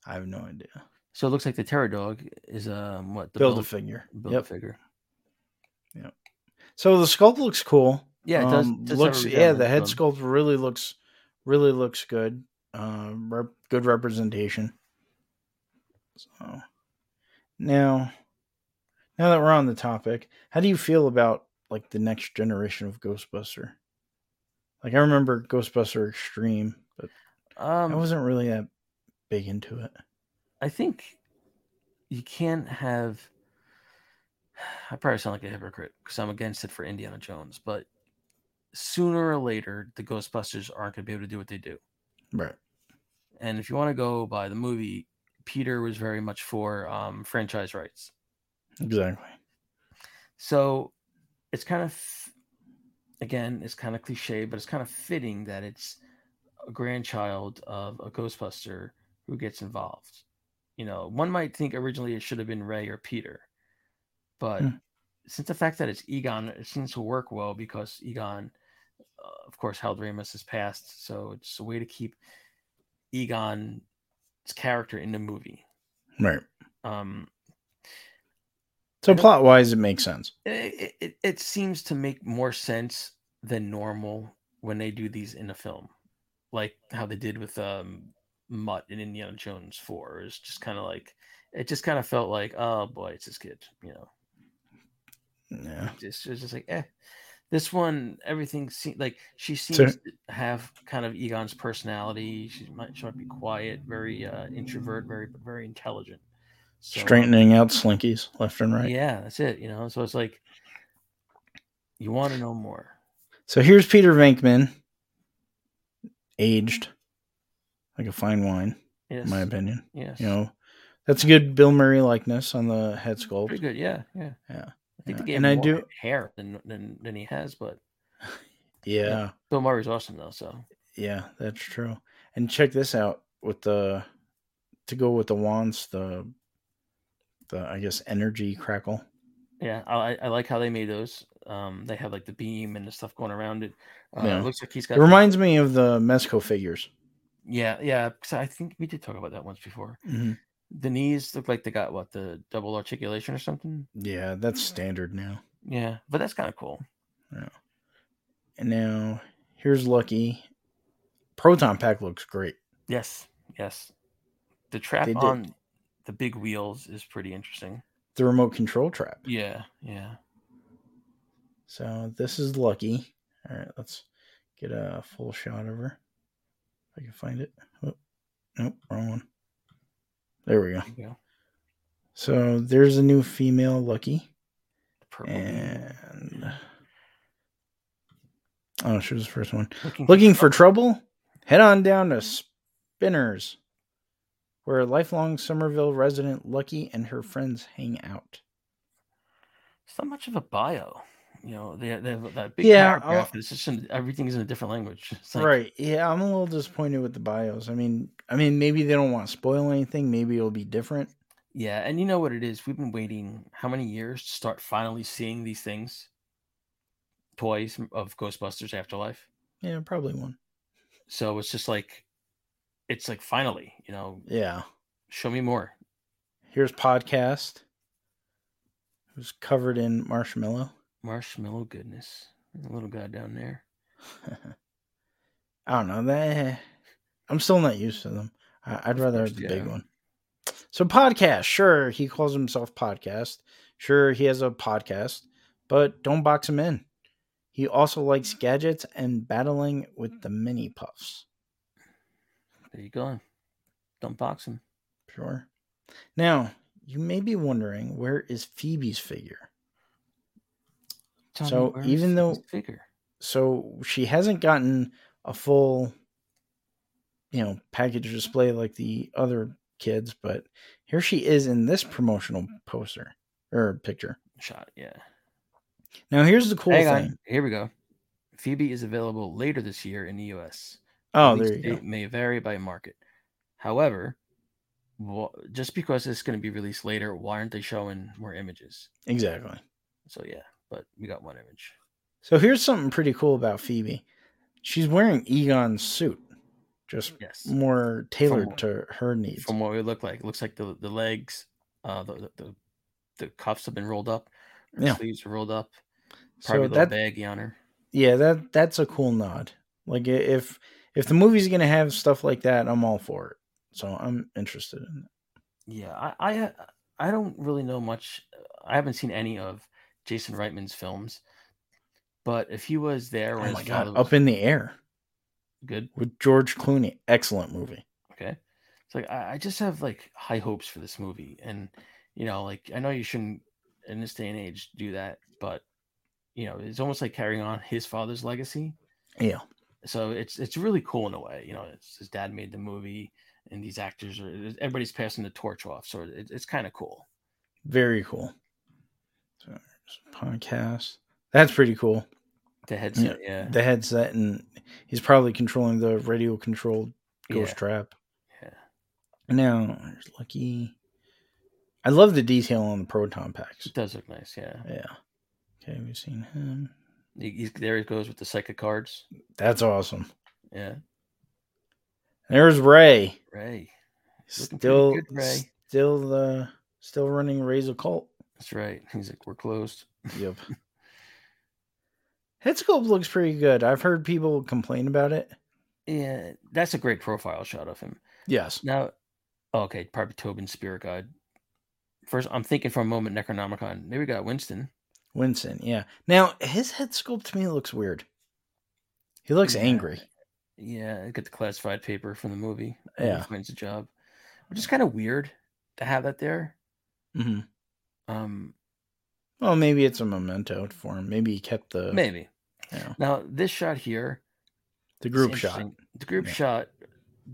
I have no idea. So it looks like the Terror Dog is um what the Build a figure. build Yep. a figure. Yeah. So the sculpt looks cool. Yeah, it does. Um, does looks yeah, the head sculpt really looks really looks good. Um, rep, good representation. So now, now that we're on the topic, how do you feel about like the next generation of Ghostbuster? Like I remember Ghostbuster Extreme, but him. I Um, wasn't really that big into it. I think you can't have. I probably sound like a hypocrite because I'm against it for Indiana Jones, but sooner or later, the Ghostbusters aren't going to be able to do what they do. Right. And if you want to go by the movie, Peter was very much for um, franchise rights. Exactly. So it's kind of, again, it's kind of cliche, but it's kind of fitting that it's a grandchild of a Ghostbuster who gets involved. You know, one might think originally it should have been Ray or Peter, but Hmm. since the fact that it's Egon, it seems to work well because Egon, uh, of course, Hal Ramis has passed, so it's a way to keep Egon's character in the movie. Right. Um, So plot wise, it makes sense. it, it, it seems to make more sense than normal when they do these in a film like how they did with um mutt in indiana jones 4 Is just kind of like it just kind of felt like oh boy it's this kid you know Yeah. just it's just like eh this one everything seems like she seems So- to have kind of egon's personality. She might she might be quiet very uh introvert very very intelligent. So, Straightening out slinkies left and right. yeah that's it you know? So it's like you want to know more. So here's Peter Venkman, aged. Like a fine wine, yes in my opinion. yes. You know, that's a good Bill Murray likeness on the head sculpt. pretty good yeah yeah. Yeah. I think Yeah, they gave and him I more do- hair than, than than he has but Yeah, bill murray's awesome though so yeah, that's true. And check this out with the to go with the wands, the the I guess energy crackle. Yeah, I, I like how they made those. Um, they have like the beam and the stuff going around it. Uh, Yeah. It looks like he's got. It reminds me of the Mezco figures. yeah, yeah. I think we did talk about that once before. The knees look like they got what the double articulation or something. Yeah, that's standard now. Yeah, but that's kind of cool. Yeah. And now here's Lucky. Proton Pack looks great. Yes, yes. The trap They did. on the big wheels is pretty interesting. The remote control trap. Yeah, yeah. So this is Lucky. All right, let's get a full shot of her. If I can find it. Oh, nope, wrong one. There we go. So there's a new female Lucky. Purple. And oh, she was the first one. Looking, Looking for trouble? Head on down to Spinners, where a lifelong Summerville resident Lucky and her friends hang out. It's not much of a bio. You know, they, they have that big Yeah, paragraph. I'll- It's just in, everything's in a different language. Like, right. Yeah, I'm a little disappointed with the bios. I mean, I mean, maybe they don't want to spoil anything. Maybe it'll be different. Yeah, and you know what it is? We've been waiting how many years to start finally seeing these things? Toys of Ghostbusters Afterlife. Yeah, probably one. So it's just like it's like finally, you know, Yeah. show me more. Here's podcast. Who's covered in marshmallow. Marshmallow goodness. The little guy down there. I don't know that. I'm still not used to them. I, I'd rather have the big one. So podcast, sure, he calls himself podcast. Sure, he has a podcast, but don't box him in. He also likes gadgets and battling with the mini puffs. There you go. Don't box him. Sure. Now, you may be wondering where is Phoebe's figure? Tell So, even though- figure, So she hasn't gotten a full, you know, package display like the other kids, but here she is in this promotional poster or picture. shot, yeah. Now here's the cool Hang thing. on, here we go. Phoebe is available later this year in the U.S. Oh, there you go. may vary by market. However, just because it's going to be released later, why aren't they showing more images? Exactly. So yeah, but we got one image. So here's something pretty cool about Phoebe. She's wearing Egon's suit, just Yes, more tailored to her needs. from what we look like, it looks like the the legs, uh, the the, the, cuffs have been rolled up, the Yeah. sleeves are rolled up, So probably little that baggy on her. yeah, that that's a cool nod. Like if if the movie's gonna have stuff like that, I'm all for it. So I'm interested in it. Yeah, I, I I don't really know much. I haven't seen any of Jason Reitman's films, but if he was there oh when Oh his my god, was Up in the Air good, with George Clooney, excellent movie. okay, it's like I, I just have like high hopes for this movie, and you know, like I know you shouldn't in this day and age do that, but you know, it's almost like carrying on his father's legacy. Yeah, So it's it's really cool in a way. You know, it's, his dad made the movie, and these actors are everybody's passing the torch off, so it, it's kind of cool. very cool. So, there's a podcast. That's pretty cool. The headset, yeah, The headset, and he's probably controlling the radio controlled ghost yeah. trap. Yeah. Now, there's Lucky. I love the detail on the proton packs. It does look nice, yeah. Yeah. Okay, we've seen him. He, there he goes with the psychic cards. That's awesome. Yeah, There's Ray. Ray. Looking Still, good, Ray. still the still running Ray's occult. That's right. He's like, we're closed. Yep. Head sculpt looks pretty good. I've heard people complain about it. Yeah, that's a great profile shot of him. Yes. Now, okay, probably Tobin Spirit Guide. First, I'm thinking for a moment Necronomicon. There we got Winston. Winston, yeah. Now his head sculpt to me looks weird. He looks Yeah. angry. Yeah, get the classified paper from the movie. He Yeah. finds a job, which is kind of weird to have that there. hmm Um, Well, maybe it's a memento for him. Maybe he kept the maybe. you know, Now, this shot here, the group shot. The group Yeah. shot.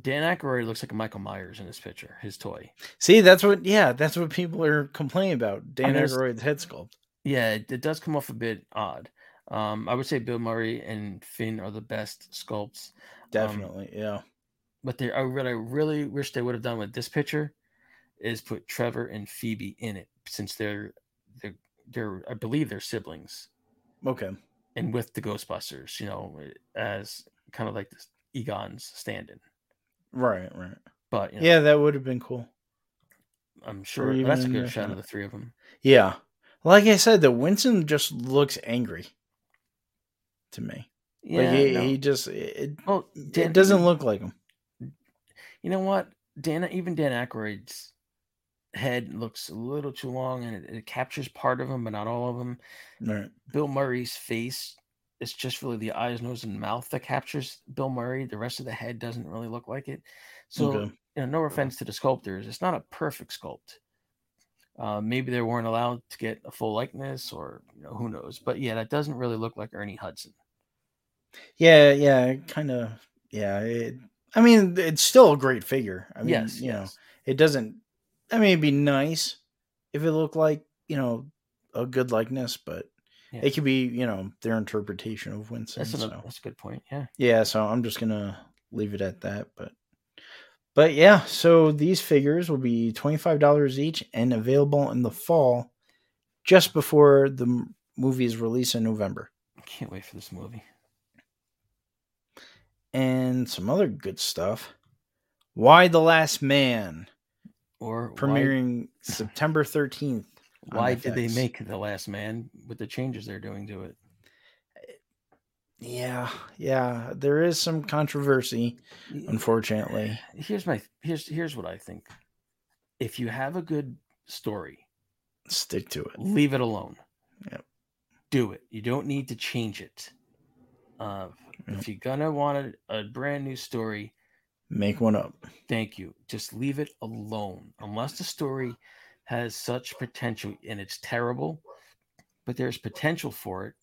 Dan Aykroyd looks like a Michael Myers in this picture. His toy. See, that's what. Yeah, that's what people are complaining about. Dan there's- Aykroyd's head sculpt. Yeah, it, it does come off a bit odd. Um, I would say Bill Murray and Finn are the best sculpts. Definitely, yeah. But they, I really, really wish they would have done with this picture is put Trevor and Phoebe in it since they're they're they're I believe they're siblings Okay. and with the Ghostbusters, you know, as kind of like this Egon's stand-in. Right, right. But you know, Yeah, that would have been cool. I'm sure that's a good shot of the three of them. Yeah. Like I said, the Winston just looks angry to me. Yeah, like he, no. he just it, well, it doesn't look like him. You know what? Dan, even Dan Aykroyd's head looks a little too long, and it, it captures part of him, but not all of him. Right. Bill Murray's face, it's just really the eyes, nose, and mouth that captures Bill Murray. The rest of the head doesn't really look like it. So, Okay. you know, no offense to the sculptors, it's not a perfect sculpt. Uh, maybe they weren't allowed to get a full likeness, or you know, who knows. But yeah, that doesn't really look like Ernie Hudson. Yeah, yeah, kind of. Yeah, it, I mean, it's still a great figure. I mean, yes, you know, it doesn't. I mean, it'd be nice if it looked like you know a good likeness, but Yeah. it could be you know their interpretation of Winston. That's, so. that's a good point. Yeah. Yeah, so I'm just gonna leave it at that. But but yeah, so these figures will be twenty five dollars each and available in the fall, just before the movie's release in November. I can't wait for this movie. And some other good stuff. Y the Last Man Or why- premiering September thirteenth. on Why did they make The Last Man with the changes they're doing to it? Yeah, yeah, there is some controversy, unfortunately. Here's my here's here's what I think. If you have a good story, Stick to it. leave it alone. Yep. Do it. You don't need to change it. Uh, If you're gonna want a, a brand new story, Make one up. thank you. Just leave it alone. Unless the story has such potential and it's terrible, but there's potential for it.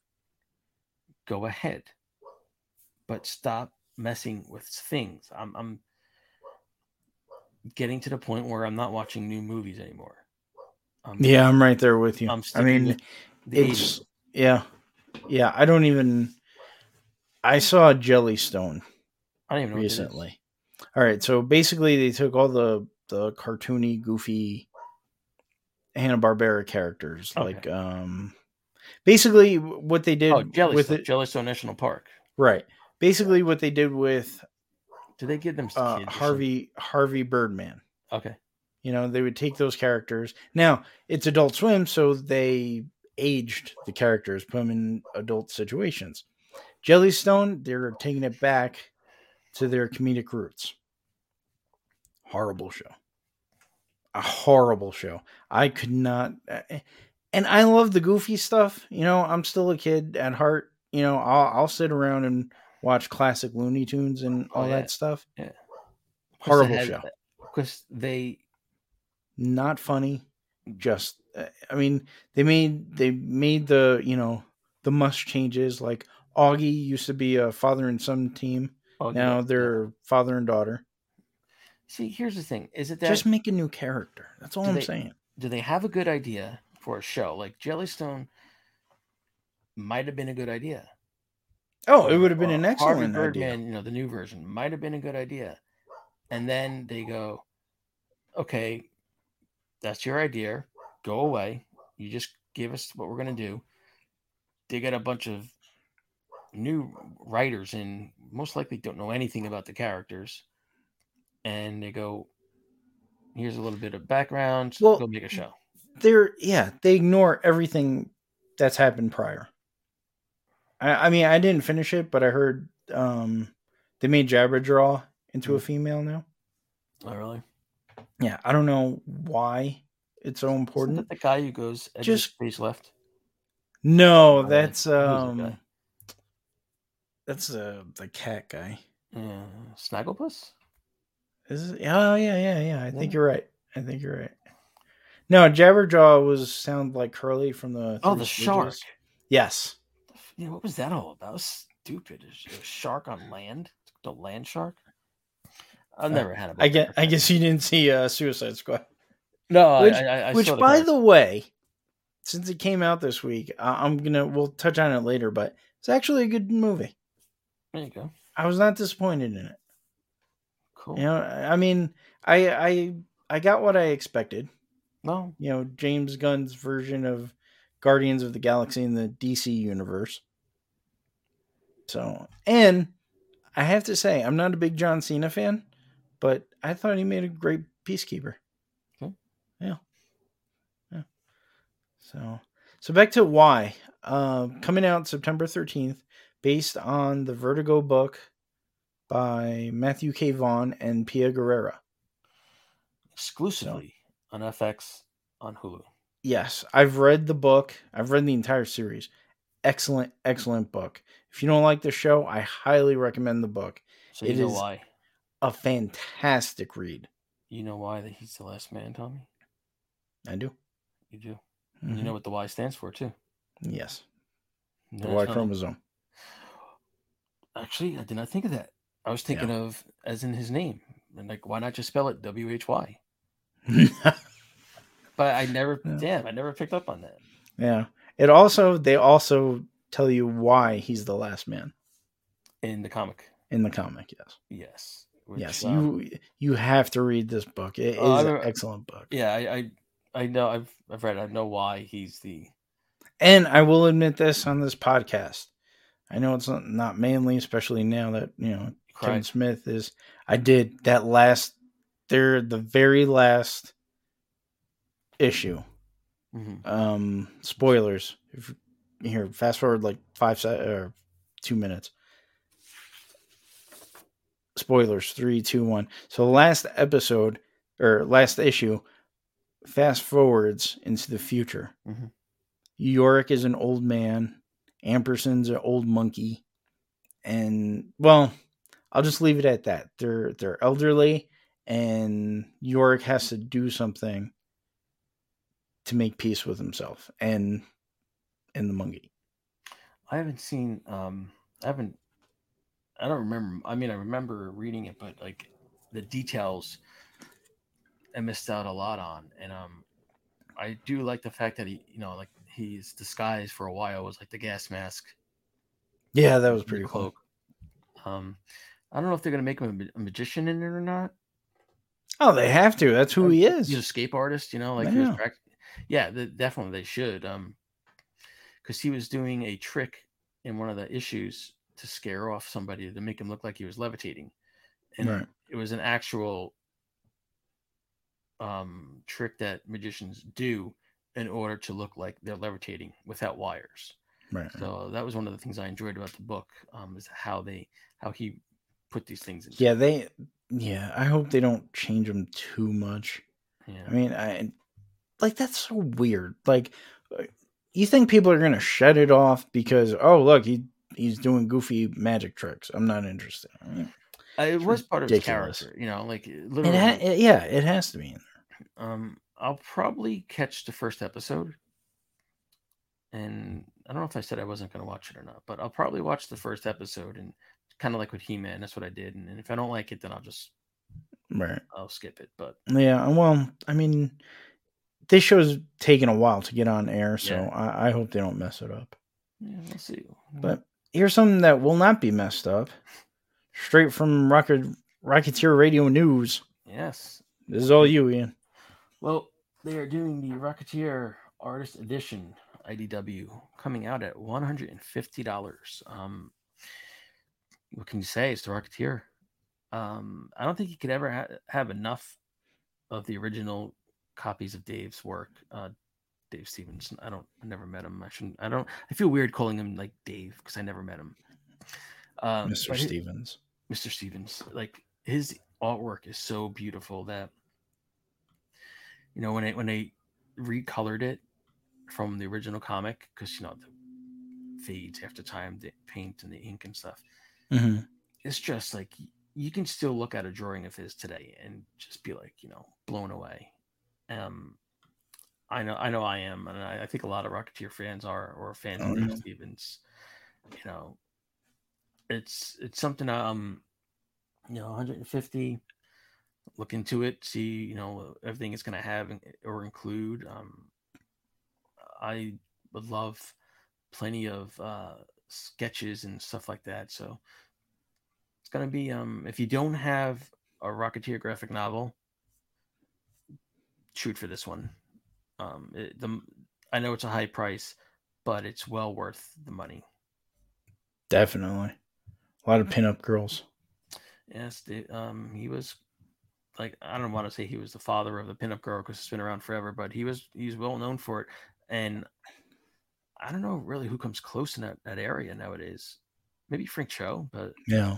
Go ahead. But stop messing with things. I'm I'm getting to the point where I'm not watching new movies anymore. Um, yeah, I'm right there with you. i mean, it's 80s. yeah, yeah. I don't even. I saw Jellystone. I don't even recently. All right, so basically, they took all the the cartoony, goofy Hanna Barbera characters, okay. like um, basically what they did oh, Jellystone, with it, Jellystone National Park, right? Basically, what they did with. Do they give them uh, Harvey Harvey Birdman? Okay. You know, they would take those characters. Now it's Adult Swim, so they aged the characters, put them in adult situations. Jellystone, they're taking it back to their comedic roots. Horrible show. A horrible show. I could not. And I love the goofy stuff. You know, I'm still a kid at heart. You know, I'll, I'll sit around and watch classic Looney Tunes and all oh, yeah. that stuff. Yeah. Horrible show. Because they. Not funny. Just, eh, I mean, they made they made the you know the must changes. Like Augie used to be a father and son team. Oh, now they're yeah. father and daughter. See, here's the thing: is it that just make a new character? That's all I'm they, saying. Do they have a good idea for a show like Jellystone? Might have been a good idea. Oh, it would have been an excellent Harvey Birdman, idea. You know, the new version might have been a good idea, and then they go, "Okay, that's your idea. Go away. You just give us what we're gonna do." They get a bunch of new writers and most likely don't know anything about the characters. And they go here's a little bit of background. Well, go make a show. they're yeah they ignore everything that's happened prior. I, I mean i didn't finish it but i heard um they made Jabberjaw into a hmm. female now. Oh really? Yeah i don't know why it's so important that the guy who goes just face left? No that's um that's the the cat guy. Yeah, Snagglepuss. Is it? Oh yeah, yeah, yeah. I think you're right. I think you're right. No, Jabberjaw was sound like Curly from the. Oh, the shark. Yes. Yeah, what was that all about? Stupid. A shark on land. The land shark. I've uh, never had a. I guess. I guess you didn't see uh, Suicide Squad. No, which, I, I, I which by the way, since it came out this week, I'm gonna we'll touch on it later, but it's actually a good movie. There you go. I was not disappointed in it. Cool. You know, I mean, I I I got what I expected. No. You know, James Gunn's version of Guardians of the Galaxy in the DC universe. So, and I have to say, I'm not a big John Cena fan, but I thought he made a great peacekeeper. Okay. Yeah. Yeah. So, so back to Y. Uh, coming out September 13th, based on the Vertigo book by Matthew K. Vaughan and Pia Guerrera. Exclusively so, on FX on Hulu. Yes, I've read the book. I've read the entire series. Excellent, excellent book. If you don't like the show, I highly recommend the book. So you it know why? A fantastic read. You know why that he's the last man, Tommy? I do. You do. Mm-hmm. You know what the Y stands for too. Yes. The Y chromosome. Actually, I did not think of that. I was thinking yeah. of as in his name, and like, why not just spell it W H Y? But I never, yeah. damn, I never picked up on that. Yeah. It also, they also tell you why he's the last man in the comic. In the comic, yes. Yes. Which, yes, um, you you have to read this book. It uh, is an excellent book. Yeah, I, I I know I've I've read. It. I know why he's the. And I will admit this on this podcast. I know it's not, not mainly, especially now that you know Kevin Smith is. I did that last. They're the very last issue. Mm-hmm. Um, spoilers. If here, fast forward like five se- or two minutes. Spoilers. Three, two, one. So last episode or last issue, fast forwards into the future. Mm-hmm. Yorick is an old man Ampersand's an old monkey, and well, I'll just leave it at that. They're they're elderly, and Yorick has to do something to make peace with himself and and the monkey. I haven't seen. Um, I haven't. I don't remember. I mean, I remember reading it, but like the details, I missed out a lot on. And um, I do like the fact that he, you know, like he's disguised for a while was like the gas mask. Yeah, that was pretty cool. Um, I don't know if they're gonna make him a, magician in it or not. Oh, they have to. That's who he is. He's an escape artist, you know. Like, yeah, yeah the, definitely they should. Um, because he was doing a trick in one of the issues to scare off somebody to make him look like he was levitating, and right. it was an actual um trick that magicians do in order to look like they're levitating without wires. Right. So that was one of the things I enjoyed about the book, um, is how they how he put these things in. Yeah, they yeah, I hope they don't change them too much. Yeah. I mean, I like that's so weird. Like uh, you think people are gonna shut it off because oh look he he's doing goofy magic tricks. I'm not interested. I mean, uh, it was part of his character, you know, like literally. It ha- it, yeah, it has to be in there. Um, I'll probably catch the first episode, and I don't know if I said I wasn't going to watch it or not, but I'll probably watch the first episode and kind of like with He Man. That's what I did, and, and if I don't like it, then I'll just right. I'll skip it. But yeah, well, I mean, this show's taken a while to get on air, so yeah. I, I, hope they don't mess it up. Yeah, we'll see. But here's something that will not be messed up. Straight from Rocket Rocketeer Radio News. Yes. This is all you, Ian. Well, they are doing the Rocketeer Artist Edition IDW coming out at $150. Um, what can you say? It's the Rocketeer. Um, I don't think you could ever ha- have enough of the original copies of Dave's work. Uh, Dave Stevens. I don't. I never met him. I shouldn't. I don't. I feel weird calling him like Dave because I never met him. Um, Mr. Stevens. Mr. Stevens. Like his artwork is so beautiful that you know when I when they recolored it from the original comic because you know the fades after time, the paint and the ink and stuff. Mm-hmm. It's just like you can still look at a drawing of his today and just be like, you know, blown away. Um, I know, I know, I am, and I, I think a lot of Rocketeer fans are, or fans oh, of Stevens. You know, it's it's something. Um, you know, 150. Look into it, see, you know, everything it's going to have or include. Um, I would love plenty of uh, sketches and stuff like that. So it's going to be. Um, if you don't have a Rocketeer graphic novel, shoot for this one. Um, it, the I know it's a high price, but it's well worth the money. Definitely, a lot of pinup girls. Yes, the, um, he was like I don't want to say he was the father of the pinup girl because it's been around forever, but he was he's well known for it, and I don't know really who comes close in that, that area nowadays. Maybe Frank Cho, but yeah,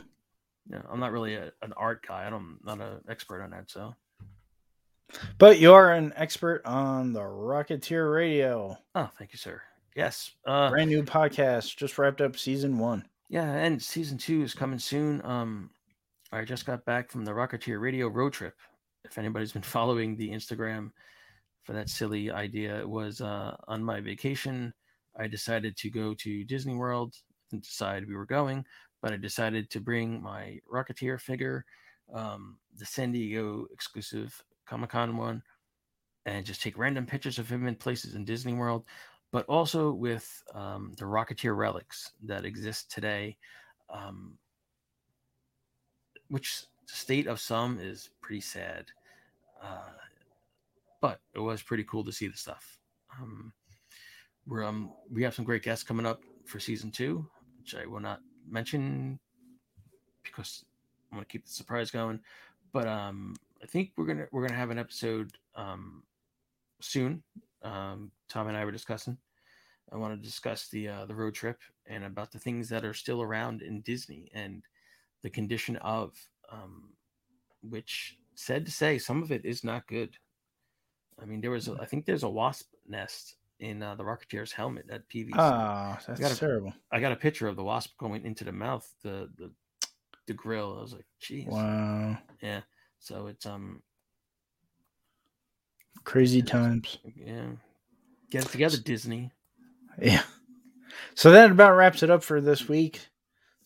yeah, I'm not really a, an art guy. I don't, I'm not an expert on that, so. But you are an expert on the Rocketeer Radio. Oh, thank you, sir. Yes. Uh, Brand new podcast. Just wrapped up season one. Yeah, and season two is coming soon. Um, I just got back from the Rocketeer Radio road trip. If anybody's been following the Instagram for that silly idea, it was uh, on my vacation. I decided to go to Disney World. and decide we were going, but I decided to bring my Rocketeer figure, um, the San Diego exclusive Comic Con one, and just take random pictures of him in places in Disney World, but also with um, the Rocketeer relics that exist today, um, which state of some is pretty sad. Uh, but it was pretty cool to see the stuff. Um, we're um we have some great guests coming up for season two, which I will not mention because I want to keep the surprise going. But um I think we're gonna we're gonna have an episode um, soon. Um, Tom and I were discussing. I want to discuss the uh, the road trip and about the things that are still around in Disney and the condition of um, which said to say some of it is not good. I mean, there was a, I think there's a wasp nest in uh, the Rocketeer's helmet at PVC. Ah, that's I a, terrible. I got a picture of the wasp going into the mouth, the the the grill. I was like, "Geez, wow." Yeah, so it's um crazy times. Yeah, Get it together, Disney. Yeah. So that about wraps it up for this week.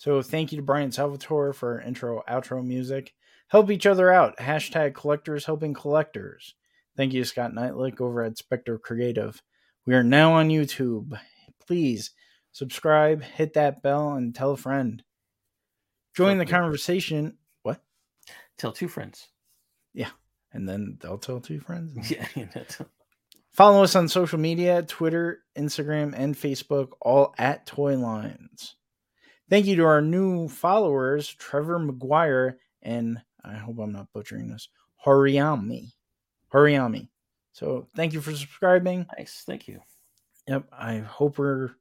So thank you to Brian Salvatore for intro outro music. Help each other out. Hashtag collectors helping collectors. Thank you to Scott Neitlich over at Spectre Creative. We are now on YouTube. Please subscribe, hit that bell, and tell a friend. Join the conversation. What? Tell two friends. Yeah. And then they'll tell two friends. Yeah. Follow us on social media Twitter, Instagram, and Facebook, all at Toy Lines. Thank you to our new followers, Trevor McGuire and I hope I'm not butchering this, Horiami. Horiami. So thank you for subscribing. Nice. Thank you. Yep. I hope we're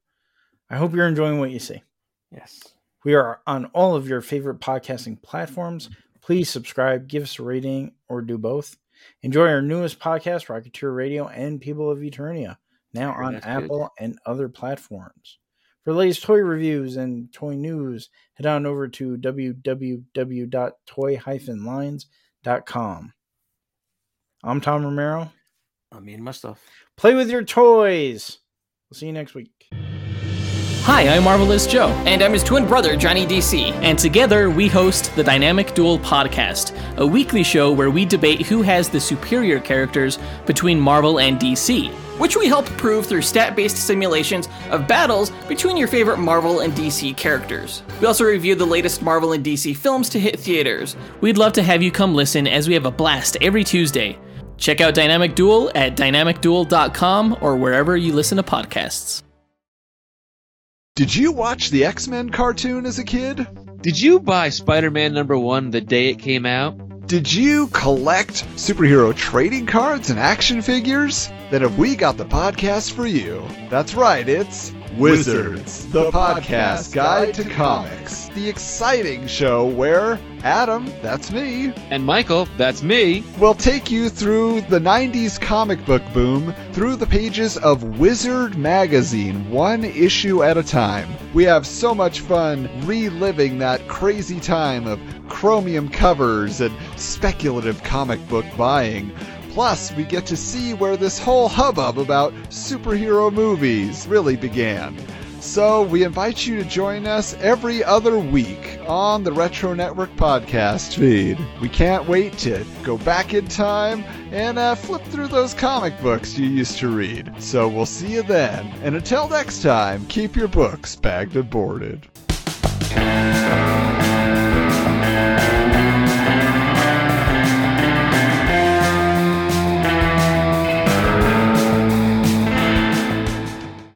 I hope you're enjoying what you see. Yes. We are on all of your favorite podcasting platforms. Please subscribe, give us a rating, or do both. Enjoy our newest podcast, Rocketeer Radio and People of Eternia, now on Apple good. and other platforms. For the latest toy reviews and toy news, head on over to www.toy-lines.com. I'm Tom Romero. I'm Ian Mustafa. Play with your toys. We'll see you next week. Hi, I'm Marvelous Joe. And I'm his twin brother, Johnny DC. And together we host the Dynamic Duel Podcast, a weekly show where we debate who has the superior characters between Marvel and DC. Which we help prove through stat based simulations of battles between your favorite Marvel and DC characters. We also review the latest Marvel and DC films to hit theaters. We'd love to have you come listen as we have a blast every Tuesday. Check out Dynamic Duel at dynamicduel.com or wherever you listen to podcasts. Did you watch the X Men cartoon as a kid? Did you buy Spider Man number one the day it came out? Did you collect superhero trading cards and action figures? Then have we got the podcast for you. That's right, it's Wizards, the podcast guide to comics. The exciting show where Adam, that's me, and Michael, that's me, will take you through the 90s comic book boom through the pages of Wizard magazine, one issue at a time. We have so much fun reliving that crazy time of chromium covers and speculative comic book buying. Plus, we get to see where this whole hubbub about superhero movies really began. So, we invite you to join us every other week on the Retro Network podcast feed. We can't wait to go back in time and uh, flip through those comic books you used to read. So, we'll see you then. And until next time, keep your books bagged and boarded.